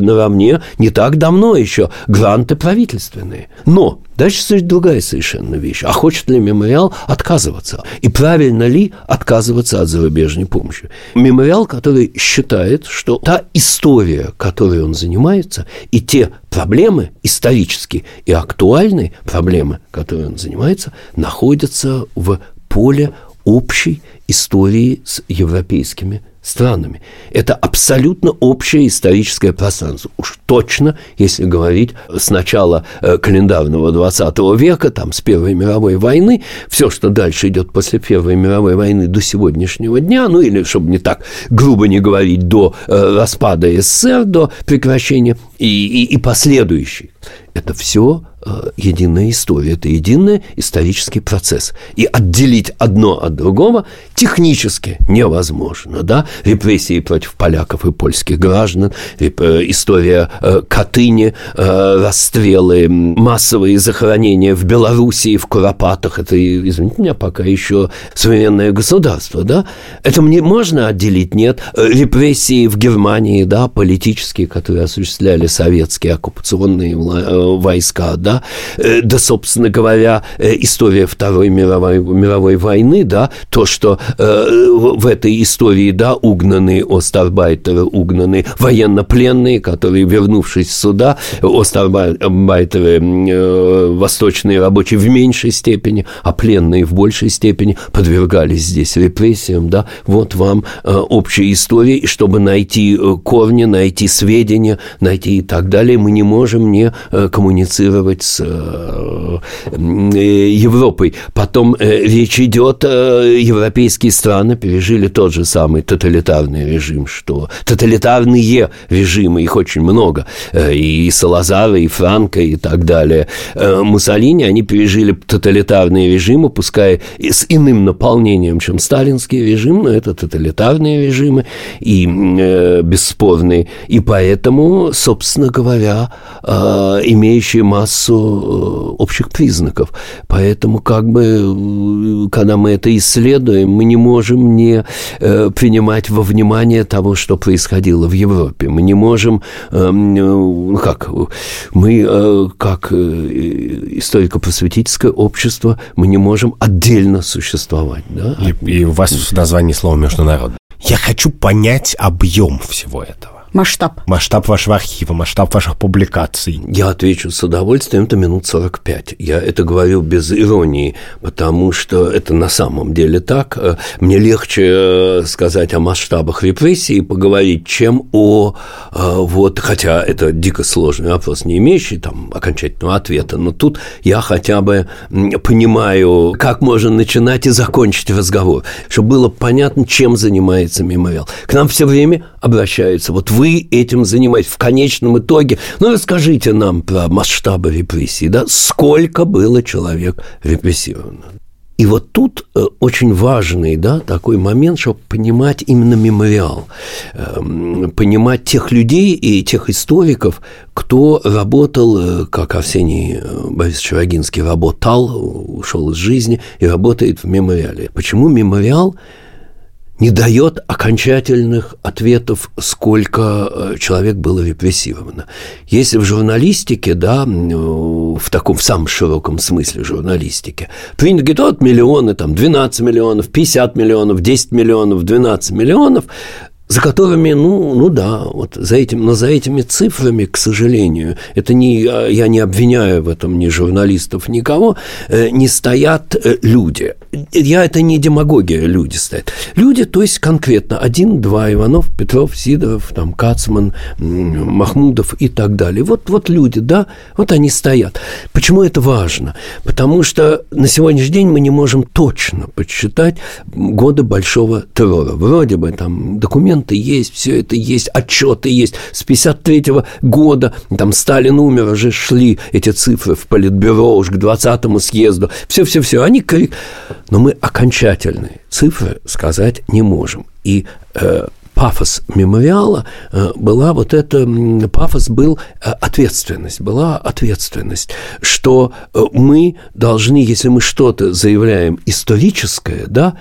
наравне не так давно еще гранты правительственные. Но дальше другая совершенно вещь. А хочет ли мемориал отказываться? И правильно ли отказываться от зарубежной помощи? Мемориал, который считает, что та история, которой он занимается, и те проблемы исторические и актуальные проблемы, которыми он занимается, находятся в поле общей истории с европейскими странами. Это абсолютно общее историческое пространство. Уж точно, если говорить с начала э, календарного 20 века, там, с Первой мировой войны, все, что дальше идет после Первой мировой войны до сегодняшнего дня, ну или, чтобы не так грубо не говорить, до э, распада СССР, до прекращения и, и, и последующих, это все единая история, это единый исторический процесс. И отделить одно от другого технически невозможно. Да? Репрессии против поляков и польских граждан, э, история э, Катыни, расстрелы, массовые захоронения в Белоруссии, в Куропатах. Это, извините меня, пока еще современное государство. Да? Это мне можно отделить? Нет. Репрессии в Германии, да, политические, которые осуществляли советские оккупационные войска, да, Э, да, собственно говоря, э, история Второй мировой, мировой войны, да, то, что э, в этой истории, да, угнаны остарбайтеры, угнаны военнопленные, которые, вернувшись сюда, остарбайтеры, восточные рабочие в меньшей степени, а пленные в большей степени подвергались здесь репрессиям, да, вот вам общая история, и чтобы найти корни, найти сведения, найти и так далее, мы не можем не коммуницировать с э, Европой. Потом э, речь идет, э, европейские страны пережили тот же самый тоталитарный режим, что тоталитарные режимы, их очень много, и Салазара, и Франко, и так далее. Муссолини, они пережили тоталитарные режимы, пускай с иным наполнением, чем сталинский режим, но это тоталитарные режимы и бесспорные. И поэтому, собственно говоря, имеющие массу Э, общих признаков. Поэтому как бы, когда мы это исследуем, мы не можем не э, принимать во внимание того, что происходило в Европе. Мы не можем, эм, ну как, мы э, как историко-просветительское общество, мы не можем отдельно существовать. Да? И, и у вас в названии слово «международный». Я хочу понять объем всего этого. Масштаб. Масштаб вашего архива, масштаб ваших публикаций. Я отвечу с удовольствием, это минут 45. Я это говорю без иронии, потому что это на самом деле так. Э, мне легче э, сказать о масштабах репрессий и поговорить, чем о э, вот, хотя это дико сложный вопрос, не имеющий там окончательного ответа, но тут я хотя бы понимаю, как можно начинать и закончить разговор, чтобы было понятно, чем занимается мемориал. К нам все время обращаются. Вот вы вы этим занимаетесь в конечном итоге. Ну, расскажите нам про масштабы репрессий, да? Сколько было человек репрессировано? И вот тут э, очень важный да, такой момент, чтобы понимать именно мемориал, эм, понимать тех людей и тех историков, кто работал, э, как Арсений э, Борисович Рогинский работал, ушел из жизни и работает в мемориале. Почему мемориал – не дает окончательных ответов, сколько э, человек было репрессировано. Если в журналистике, да, в таком в самом широком смысле журналистики, принято говорить, вот миллионы, там, 12 миллионов, 50 миллионов, 10 миллионов, 12 миллионов, за которыми, ну, ну да, вот за этим, но за этими цифрами, к сожалению, это не, я не обвиняю в этом ни журналистов, никого, э, не стоят э, люди. Я это не демагогия, люди стоят. Люди, то есть конкретно один, два, Иванов, Петров, Сидоров, там, Кацман, Махмудов и так далее. Вот, вот люди, да, вот они стоят. Почему это важно? Потому что на сегодняшний день мы не можем точно подсчитать годы большого террора. Вроде бы там документы документы есть, все это есть, отчеты есть. С 53 -го года, там Сталин умер, уже шли эти цифры в Политбюро уж к 20-му съезду. Все-все-все, они... Но мы окончательные цифры сказать не можем. И э, пафос мемориала э, была вот это, пафос был э, ответственность, была ответственность, что э, мы должны, если мы что-то заявляем историческое, да,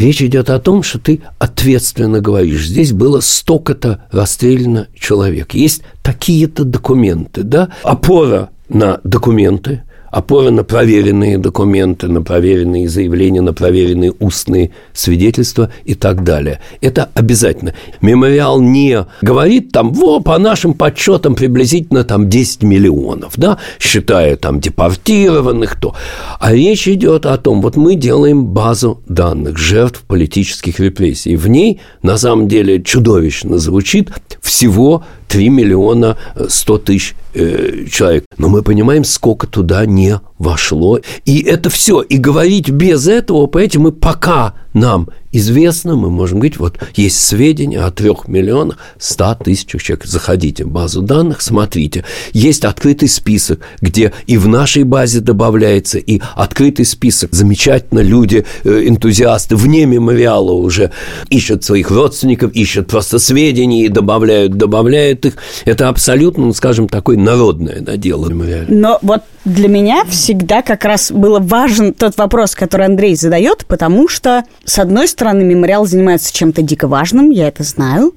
Речь идет о том, что ты ответственно говоришь. Здесь было столько-то расстреляно человек. Есть такие-то документы, да? Опора на документы, опора на проверенные документы, на проверенные заявления, на проверенные устные свидетельства и так далее. Это обязательно. Мемориал не говорит там, во, по нашим подсчетам приблизительно там 10 миллионов, да, считая там депортированных, то. А речь идет о том, вот мы делаем базу данных жертв политических репрессий. В ней, на самом деле, чудовищно звучит всего 3 миллиона 100 тысяч э, человек. Но мы понимаем, сколько туда не вошло. И это все. И говорить без этого, понимаете, мы пока нам известно, мы можем говорить, вот есть сведения о трех миллионах ста тысячах человек. Заходите в базу данных, смотрите. Есть открытый список, где и в нашей базе добавляется, и открытый список. Замечательно люди, э, энтузиасты вне мемориала уже ищут своих родственников, ищут просто сведения и добавляют, добавляют их. Это абсолютно, ну, скажем, такое народное да, дело. Но вот для меня всегда как раз было важен тот вопрос, который Андрей задает, потому что, с одной стороны, мемориал занимается чем-то дико важным, я это знаю,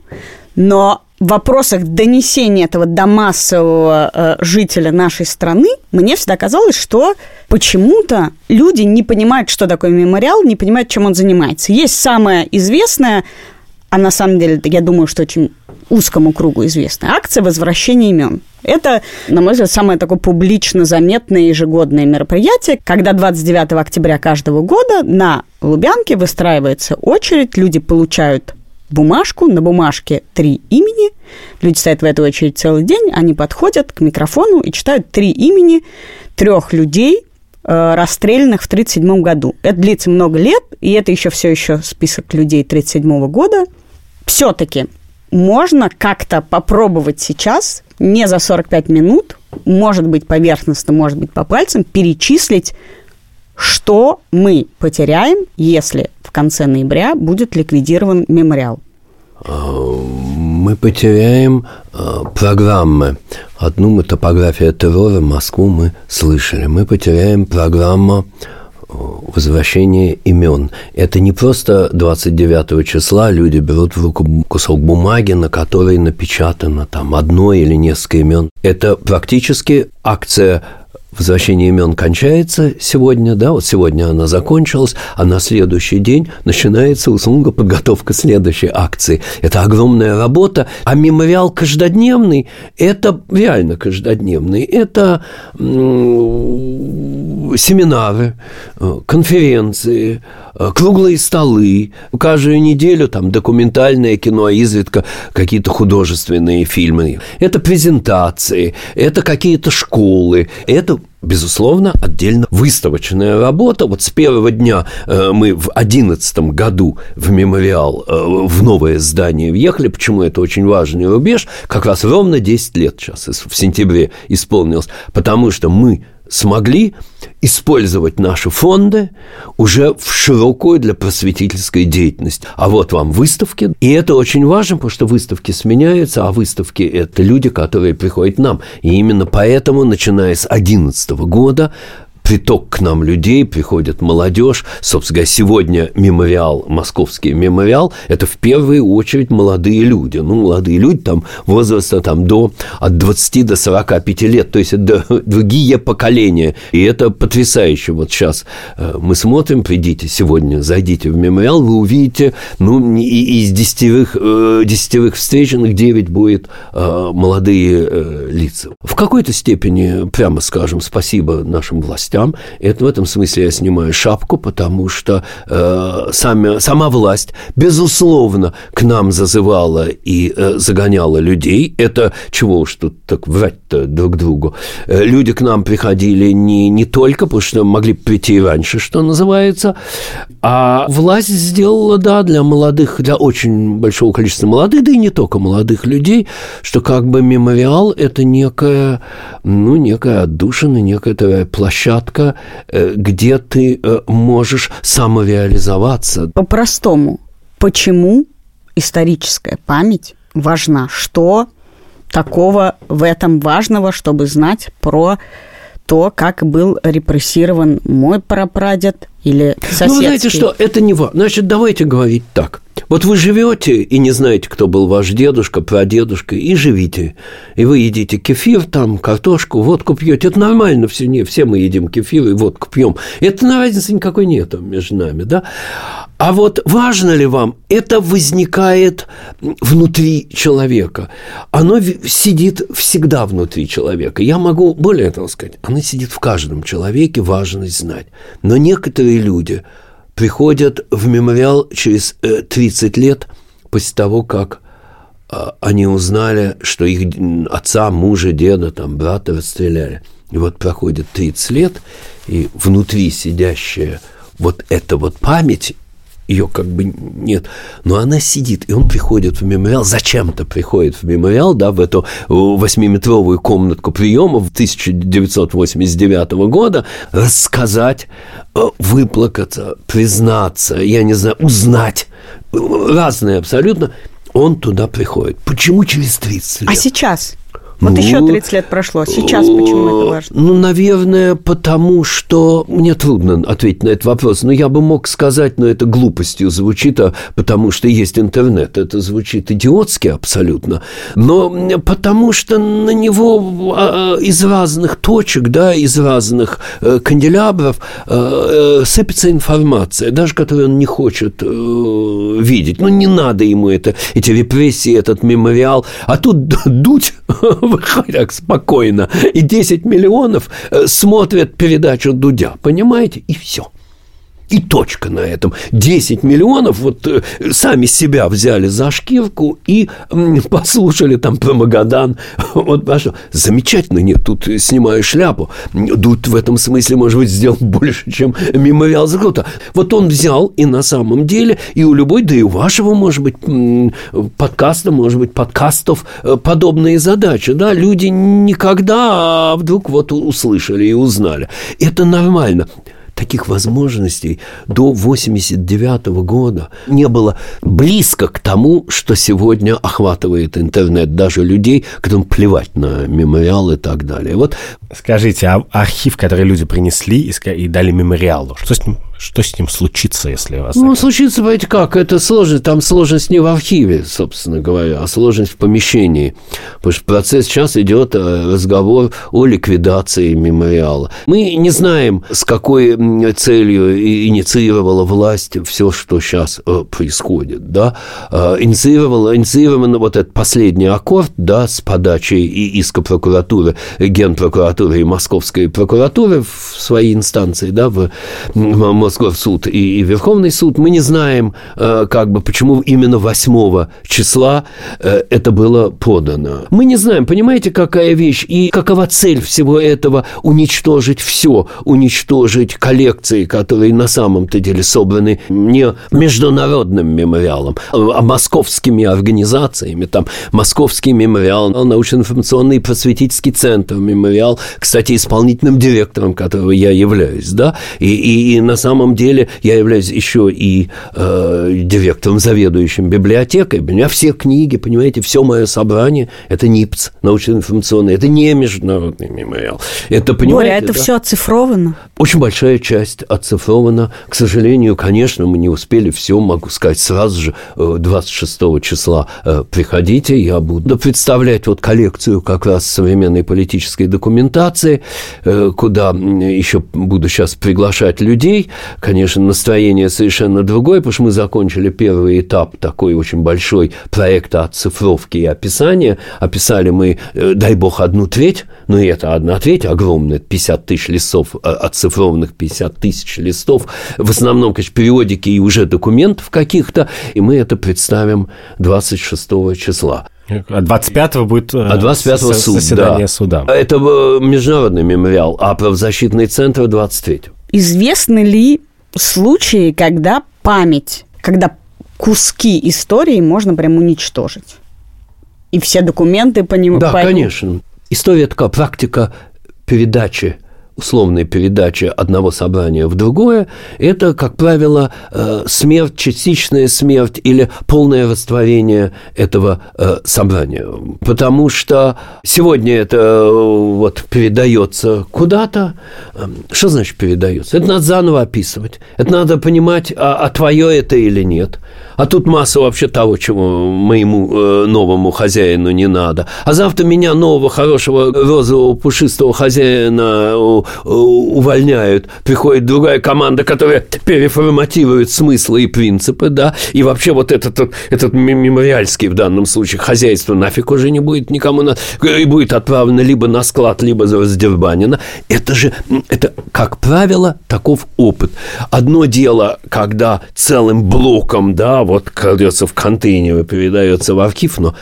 но в вопросах донесения этого до массового э, жителя нашей страны мне всегда казалось, что почему-то люди не понимают, что такое мемориал, не понимают, чем он занимается. Есть самое известное, а на самом деле, я думаю, что очень узкому кругу известная акция «Возвращение имен». Это, на мой взгляд, самое такое публично заметное ежегодное мероприятие, когда 29 октября каждого года на Лубянке выстраивается очередь, люди получают бумажку, на бумажке три имени, люди стоят в эту очередь целый день, они подходят к микрофону и читают три имени трех людей, э, расстрелянных в 1937 году. Это длится много лет, и это еще все еще список людей 1937 года. Все-таки можно как-то попробовать сейчас, не за 45 минут, может быть поверхностно, может быть по пальцам, перечислить, что мы потеряем, если в конце ноября будет ликвидирован мемориал. Мы потеряем э, программы. Одну мы топография террора, Москву мы слышали. Мы потеряем программу возвращение имен. Это не просто 29 числа люди берут в руку кусок бумаги, на которой напечатано там одно или несколько имен. Это практически акция возвращение имен кончается сегодня, да, вот сегодня она закончилась, а на следующий день начинается, услуга, подготовка следующей акции. Это огромная работа, а мемориал каждодневный, это реально каждодневный, это семинары, э, конференции, э, круглые столы, каждую неделю там документальное кино, изредка какие-то художественные фильмы. Это презентации, это какие-то школы, это безусловно, отдельно выставочная работа. Вот с первого дня э, мы в одиннадцатом году в мемориал, э, в новое здание въехали. Почему это очень важный рубеж? Как раз ровно 10 лет сейчас в сентябре исполнилось. Потому что мы смогли использовать наши фонды уже в широкую для просветительской деятельности. А вот вам выставки. И это очень важно, потому что выставки сменяются, а выставки – это люди, которые приходят к нам. И именно поэтому, начиная с 2011 года, приток к нам людей, приходит молодежь. Собственно говоря, сегодня мемориал, московский мемориал, это в первую очередь молодые люди. Ну, молодые люди там возраста там до, от 20 до 45 лет, то есть это <laughs> другие поколения. И это потрясающе. Вот сейчас э, мы смотрим, придите сегодня, зайдите в мемориал, вы увидите, ну, из десятерых, э, десятерых встреченных 9 будет э, молодые лица. В какой-то степени, прямо скажем, спасибо нашим властям, властям. Это в этом смысле я снимаю шапку, потому что э, сами, сама власть, безусловно, к нам зазывала и э, загоняла людей. Это чего уж тут так врать-то друг другу. Э, люди к нам приходили не, не только, потому что могли прийти раньше, что называется, а власть сделала, да, для молодых, для очень большого количества молодых, да и не только молодых людей, что как бы мемориал – это некая, ну, некая отдушина, некая такая площадка, площадка, э, где ты э, можешь самореализоваться. По-простому, почему историческая память важна? Что такого в этом важного, чтобы знать про то, как был репрессирован мой прапрадед или соседский. Ну, вы знаете что, это не важно. Значит, давайте говорить так. Вот вы живете и не знаете, кто был ваш дедушка, прадедушка, и живите. И вы едите кефир, там, картошку, водку пьете. Это нормально, все, не, все мы едим кефир и водку пьем. Это разницы никакой нет между нами, да? А вот важно ли вам, это возникает внутри человека. Оно сидит всегда внутри человека. Я могу более того сказать, оно сидит в каждом человеке, важность знать. Но некоторые люди – приходят в мемориал через 30 э, лет после того, как а, они узнали, что их отца, мужа, деда, там, брата расстреляли. И вот проходит 30 лет, и внутри сидящая вот эта вот память ее как бы нет, но она сидит, и он приходит в мемориал, зачем-то приходит в мемориал, да, в эту восьмиметровую комнатку приемов 1989 года, рассказать, э, выплакаться, признаться, я не знаю, узнать, разные абсолютно, он туда приходит. Почему через 30 лет? А сейчас? Вот ну, еще 30 лет прошло. Сейчас почему это важно? Ну, наверное, потому что... Мне трудно ответить на этот вопрос. Но я бы мог сказать, но это глупостью звучит, а потому что есть интернет. Это звучит идиотски абсолютно. Но потому что на него а, а, из разных точек, да, из разных э, канделябров э, э, сыпется информация, даже которую он не хочет видеть. Ну, не надо ему это, эти репрессии, этот мемориал. А тут <laughs> дуть так спокойно, и 10 миллионов э, смотрят передачу Дудя, понимаете, и все. И точка на этом. 10 миллионов вот э, сами себя взяли за шкирку и <laughs> послушали там про Магадан. <laughs> Вот прошу. Замечательно. Нет, тут снимаю шляпу. Тут в этом смысле, может быть, сделал <laughs> больше, чем мемориал Закрута. Вот он взял и на самом деле, и у любой, да и у вашего, может быть, подкаста, может быть, подкастов э, подобные задачи. Да, люди никогда а вдруг вот услышали и узнали. Это нормально таких возможностей до 89 года не было близко к тому, что сегодня охватывает интернет даже людей, которым плевать на мемориал и так далее. Вот. Скажите, а архив, который люди принесли и дали мемориалу, что с ним что с ним случится, если вас... Ну, случится, понимаете, как? Это сложность. Там сложность не в архиве, собственно говоря, а сложность в помещении. Потому что процесс сейчас идет э, разговор о ликвидации мемориала. Мы не знаем, с какой целью инициировала власть все, что сейчас э, происходит. Да? Э, инициировала, инициирован вот этот последний аккорд да, с подачей и иска прокуратуры, генпрокуратуры и московской прокуратуры в своей инстанции, да, в Мосгорсуд и, и Верховный суд, мы не знаем, э, как бы, почему именно 8 числа э, это было подано. Мы не знаем, понимаете, какая вещь и какова цель всего этого – уничтожить все, уничтожить коллекции, которые на самом-то деле собраны не международным мемориалом, а московскими организациями. Там Московский мемориал, научно-информационный просветительский центр, мемориал, кстати, исполнительным директором которого я являюсь, да, и, и, и на самом деле я являюсь еще и э, директором, заведующим библиотекой. У меня все книги, понимаете, все мое собрание – это НИПЦ, научно-информационный, это не международный мемориал. Это, понимаете, Боря, это да? все оцифровано? Очень большая часть оцифрована. К сожалению, конечно, мы не успели все, могу сказать, сразу же 26 э, числа э, приходите, я буду представлять вот коллекцию как раз современной политической документации, э, куда еще буду сейчас приглашать людей. Конечно, настроение совершенно другое, потому что мы закончили первый этап такой очень большой проекта оцифровки и описания. Описали мы, дай бог, одну треть, но и это одна треть огромная, 50 тысяч листов, оцифрованных 50 тысяч листов, в основном, конечно, периодики и уже документов каких-то, и мы это представим 26 числа. А 25-го будет а 25 суд, заседание да. суда. Это международный мемориал, а правозащитный центр 23 Известны ли случаи, когда память, когда куски истории можно прям уничтожить? И все документы по нему... Да, по... конечно. История такая практика передачи условной передачи одного собрания в другое, это, как правило, э, смерть, частичная смерть или полное растворение этого э, собрания. Потому что сегодня это э, вот передается куда-то. Что значит передается? Это надо заново описывать. Это надо понимать, а, а твое это или нет. А тут масса вообще того, чего моему новому хозяину не надо. А завтра меня нового, хорошего, розового, пушистого хозяина увольняют, приходит другая команда, которая переформатирует смыслы и принципы, да, и вообще вот этот, этот мемориальский в данном случае хозяйство нафиг уже не будет никому, на, и будет отправлено либо на склад, либо раздербанено. Это же, это, как правило, таков опыт. Одно дело, когда целым блоком, да, вот кладется в контейнеры, передается в архив, но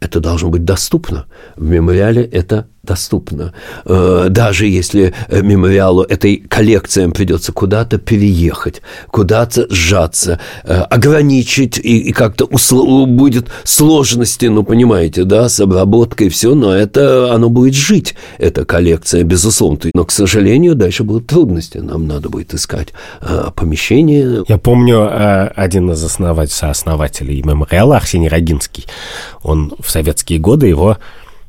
это должно быть доступно. В мемориале это доступно. Э, даже если э, мемориалу этой коллекциям придется куда-то переехать, куда-то сжаться, э, ограничить, и, и как-то усло- будет сложности, ну, понимаете, да, с обработкой, все, но это, оно будет жить, эта коллекция, безусловно. Но, к сожалению, дальше будут трудности. Нам надо будет искать помещение. Я помню, один из основателей, сооснователей мемориала, Арсений Рогинский, он в советские годы его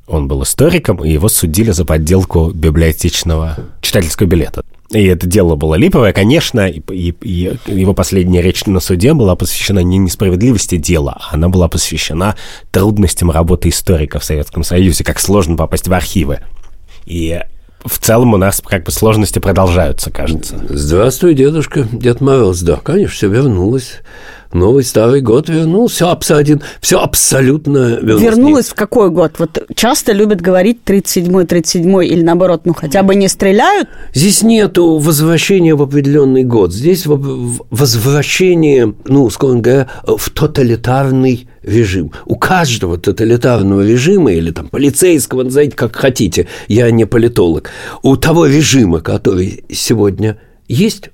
он был историком, и его судили за подделку библиотечного читательского билета. И это дело было липовое, конечно, и, и, и его последняя речь на суде была посвящена не несправедливости дела, а она была посвящена трудностям работы историка в Советском Союзе, как сложно попасть в архивы. И в целом у нас как бы сложности продолжаются, кажется. Здравствуй, дедушка, Дед Мороз. Да, конечно, все вернулось. Новый Старый год вернулся, абсолютно, все абсолютно вернулось. Вернулось в какой год? Вот часто любят говорить 37-й, 37-й или наоборот, ну хотя бы не стреляют? Здесь нету возвращения в определенный год. Здесь возвращение, ну, скажем говоря, в тоталитарный режим. У каждого тоталитарного режима или там полицейского, назовите как хотите, я не политолог, у того режима, который сегодня есть,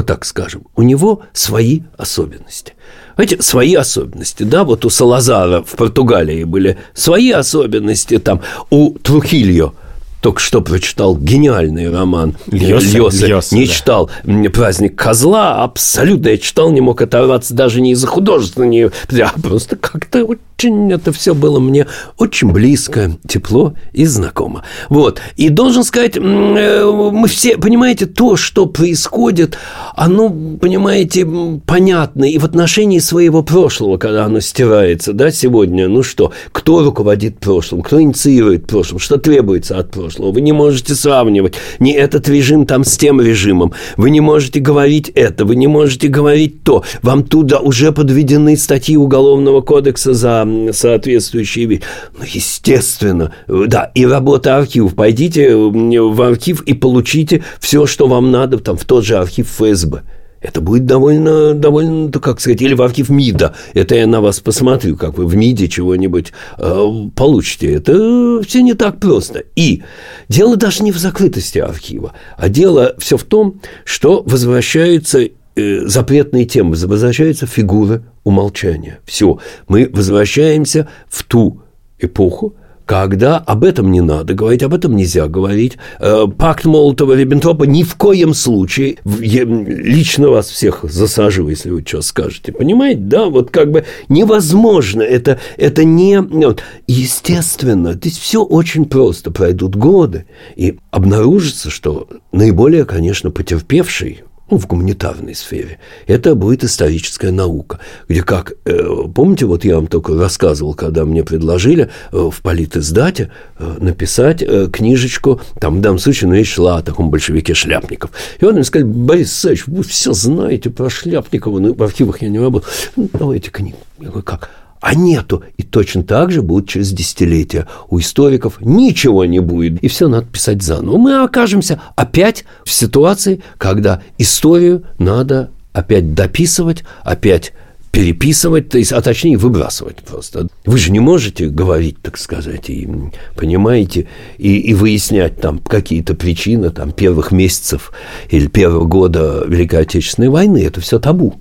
вот так скажем, у него свои особенности. Знаете, свои особенности, да, вот у Салазара в Португалии были свои особенности, там, у Трухильо – только что прочитал гениальный роман Льоса, Льоса, Льоса не да. читал «Праздник козла», абсолютно я читал, не мог оторваться даже не из-за художественного, а просто как-то очень это все было мне очень близко, тепло и знакомо. Вот. И должен сказать, э, мы все, понимаете, то, что происходит, оно, понимаете, понятно и в отношении своего прошлого, когда оно стирается, да, сегодня, ну что, кто руководит прошлым, кто инициирует прошлым, что требуется от прошлого. Вы не можете сравнивать ни этот режим там с тем режимом. Вы не можете говорить это, вы не можете говорить то. Вам туда уже подведены статьи Уголовного кодекса за соответствующие вещи. Ну, естественно, да, и работа архивов. Пойдите в архив и получите все, что вам надо, там, в тот же архив ФСБ. Это будет довольно, довольно, как сказать, или в архив МИДа. Это я на вас посмотрю, как вы в МИДе чего-нибудь э, получите. Это все не так просто. И дело даже не в закрытости архива, а дело все в том, что возвращаются запретные темы, возвращаются фигуры умолчания. Все. Мы возвращаемся в ту эпоху, когда об этом не надо говорить, об этом нельзя говорить. Э, пакт Молотова-Риббентропа ни в коем случае, лично вас всех засажу, если вы что скажете, понимаете, да, вот как бы невозможно, это, это не... Вот, естественно, здесь все очень просто, пройдут годы, и обнаружится, что наиболее, конечно, потерпевший ну, в гуманитарной сфере, это будет историческая наука, где как, э, помните, вот я вам только рассказывал, когда мне предложили э, в политиздате э, написать книжечку, там в данном случае, ну, речь шла о таком большевике Шляпников. И он мне сказал, Борис Исаевич, вы все знаете про Шляпникова, ну, в архивах я не работал, ну, давайте книгу. Я говорю, как? А нету. И точно так же будет через десятилетия. У историков ничего не будет, и все надо писать заново. Мы окажемся опять в ситуации, когда историю надо опять дописывать, опять переписывать, то есть, а точнее выбрасывать просто. Вы же не можете говорить, так сказать, и понимаете, и, и выяснять там какие-то причины там первых месяцев или первого года Великой Отечественной войны. Это все табу.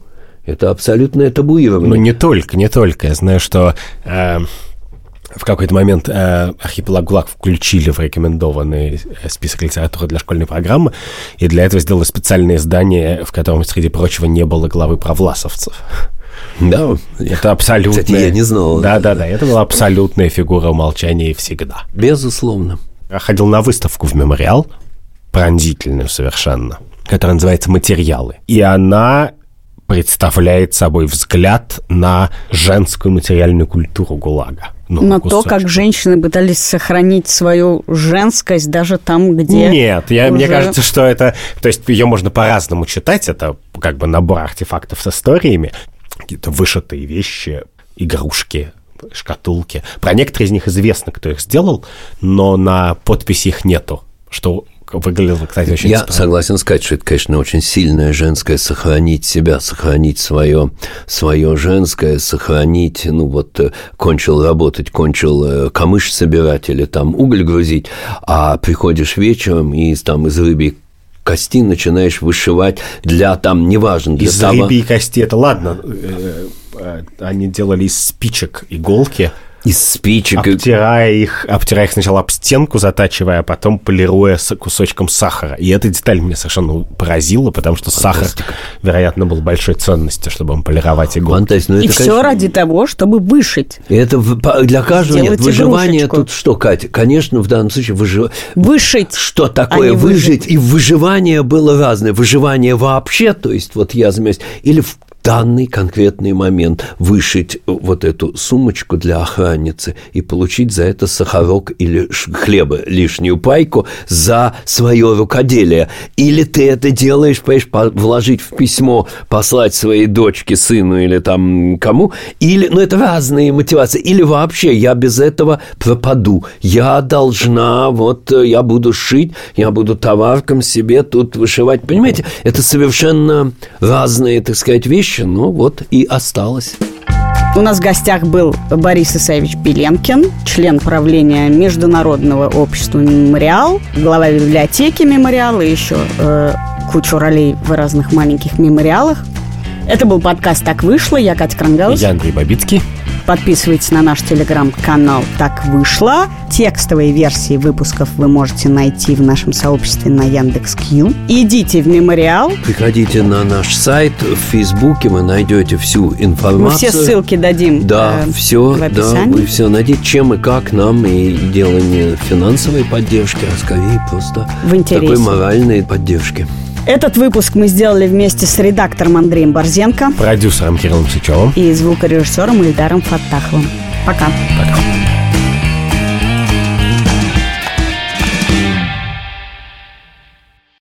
Это абсолютное табуирование. Ну, не только, не только. Я знаю, что э, в какой-то момент э, архипелаг ГУЛАГ включили в рекомендованный э, список литературы для школьной программы, и для этого сделали специальное издание, в котором, среди прочего, не было главы про власовцев. Да, это абсолютно. Кстати, я не знал. Да, да, да. Это была абсолютная фигура умолчания всегда. Безусловно. Я ходил на выставку в мемориал, пронзительную совершенно, которая называется «Материалы». И она представляет собой взгляд на женскую материальную культуру ГУЛАГа. Ну, на то, как женщины пытались сохранить свою женскость даже там, где... Нет, я, уже... мне кажется, что это... То есть ее можно по-разному читать, это как бы набор артефактов с историями, какие-то вышитые вещи, игрушки, шкатулки. Про некоторые из них известно, кто их сделал, но на подписи их нету, что выглядело, кстати, очень Я странно. согласен сказать, что это, конечно, очень сильное женское сохранить себя, сохранить свое, свое женское, сохранить, ну вот, э, кончил работать, кончил э, камыш собирать или там уголь грузить, а приходишь вечером и там из рыбьей кости начинаешь вышивать для там, неважно, для из того... рыбьей кости, это ладно, э, они делали из спичек иголки, из спичек. Обтирая их, обтирая их сначала об стенку, затачивая, а потом полируя с кусочком сахара. И эта деталь меня совершенно поразила, потому что Фантастика. сахар, вероятно, был большой ценностью, чтобы он полировать иголку. Фантастика. Ну, и это, все конечно... ради того, чтобы вышить. Это для каждого нет. Выживание тут что, Катя? Конечно, в данном случае выживание. Вышить. Что такое а выжить? выжить? И выживание было разное. Выживание вообще, то есть вот я занимаюсь, или в данный конкретный момент вышить вот эту сумочку для охранницы и получить за это сахарок или хлеба, лишнюю пайку за свое рукоделие. Или ты это делаешь, понимаешь, вложить в письмо, послать своей дочке, сыну или там кому, или, ну это разные мотивации, или вообще я без этого пропаду. Я должна, вот я буду шить, я буду товарком себе тут вышивать. Понимаете, это совершенно разные, так сказать, вещи, вещи, ну вот и осталось. У нас в гостях был Борис Исаевич Беленкин, член правления Международного общества «Мемориал», глава библиотеки «Мемориал» и еще э, кучу ролей в разных маленьких мемориалах. Это был подкаст «Так вышло». Я Катя Крангаус. Я Андрей Бабицкий. Подписывайтесь на наш телеграм-канал «Так вышло». Текстовые версии выпусков вы можете найти в нашем сообществе на Яндекс.Кью. Идите в мемориал. Приходите на наш сайт в Фейсбуке, вы найдете всю информацию. Мы все ссылки дадим Да, э, все, да, вы все найдете, чем и как нам, и дело не финансовой поддержки, а скорее просто в такой моральной поддержки. Этот выпуск мы сделали вместе с редактором Андреем Борзенко, продюсером Кириллом Сычевым и звукорежиссером Ильдаром Фаттаховым. Пока. Пока.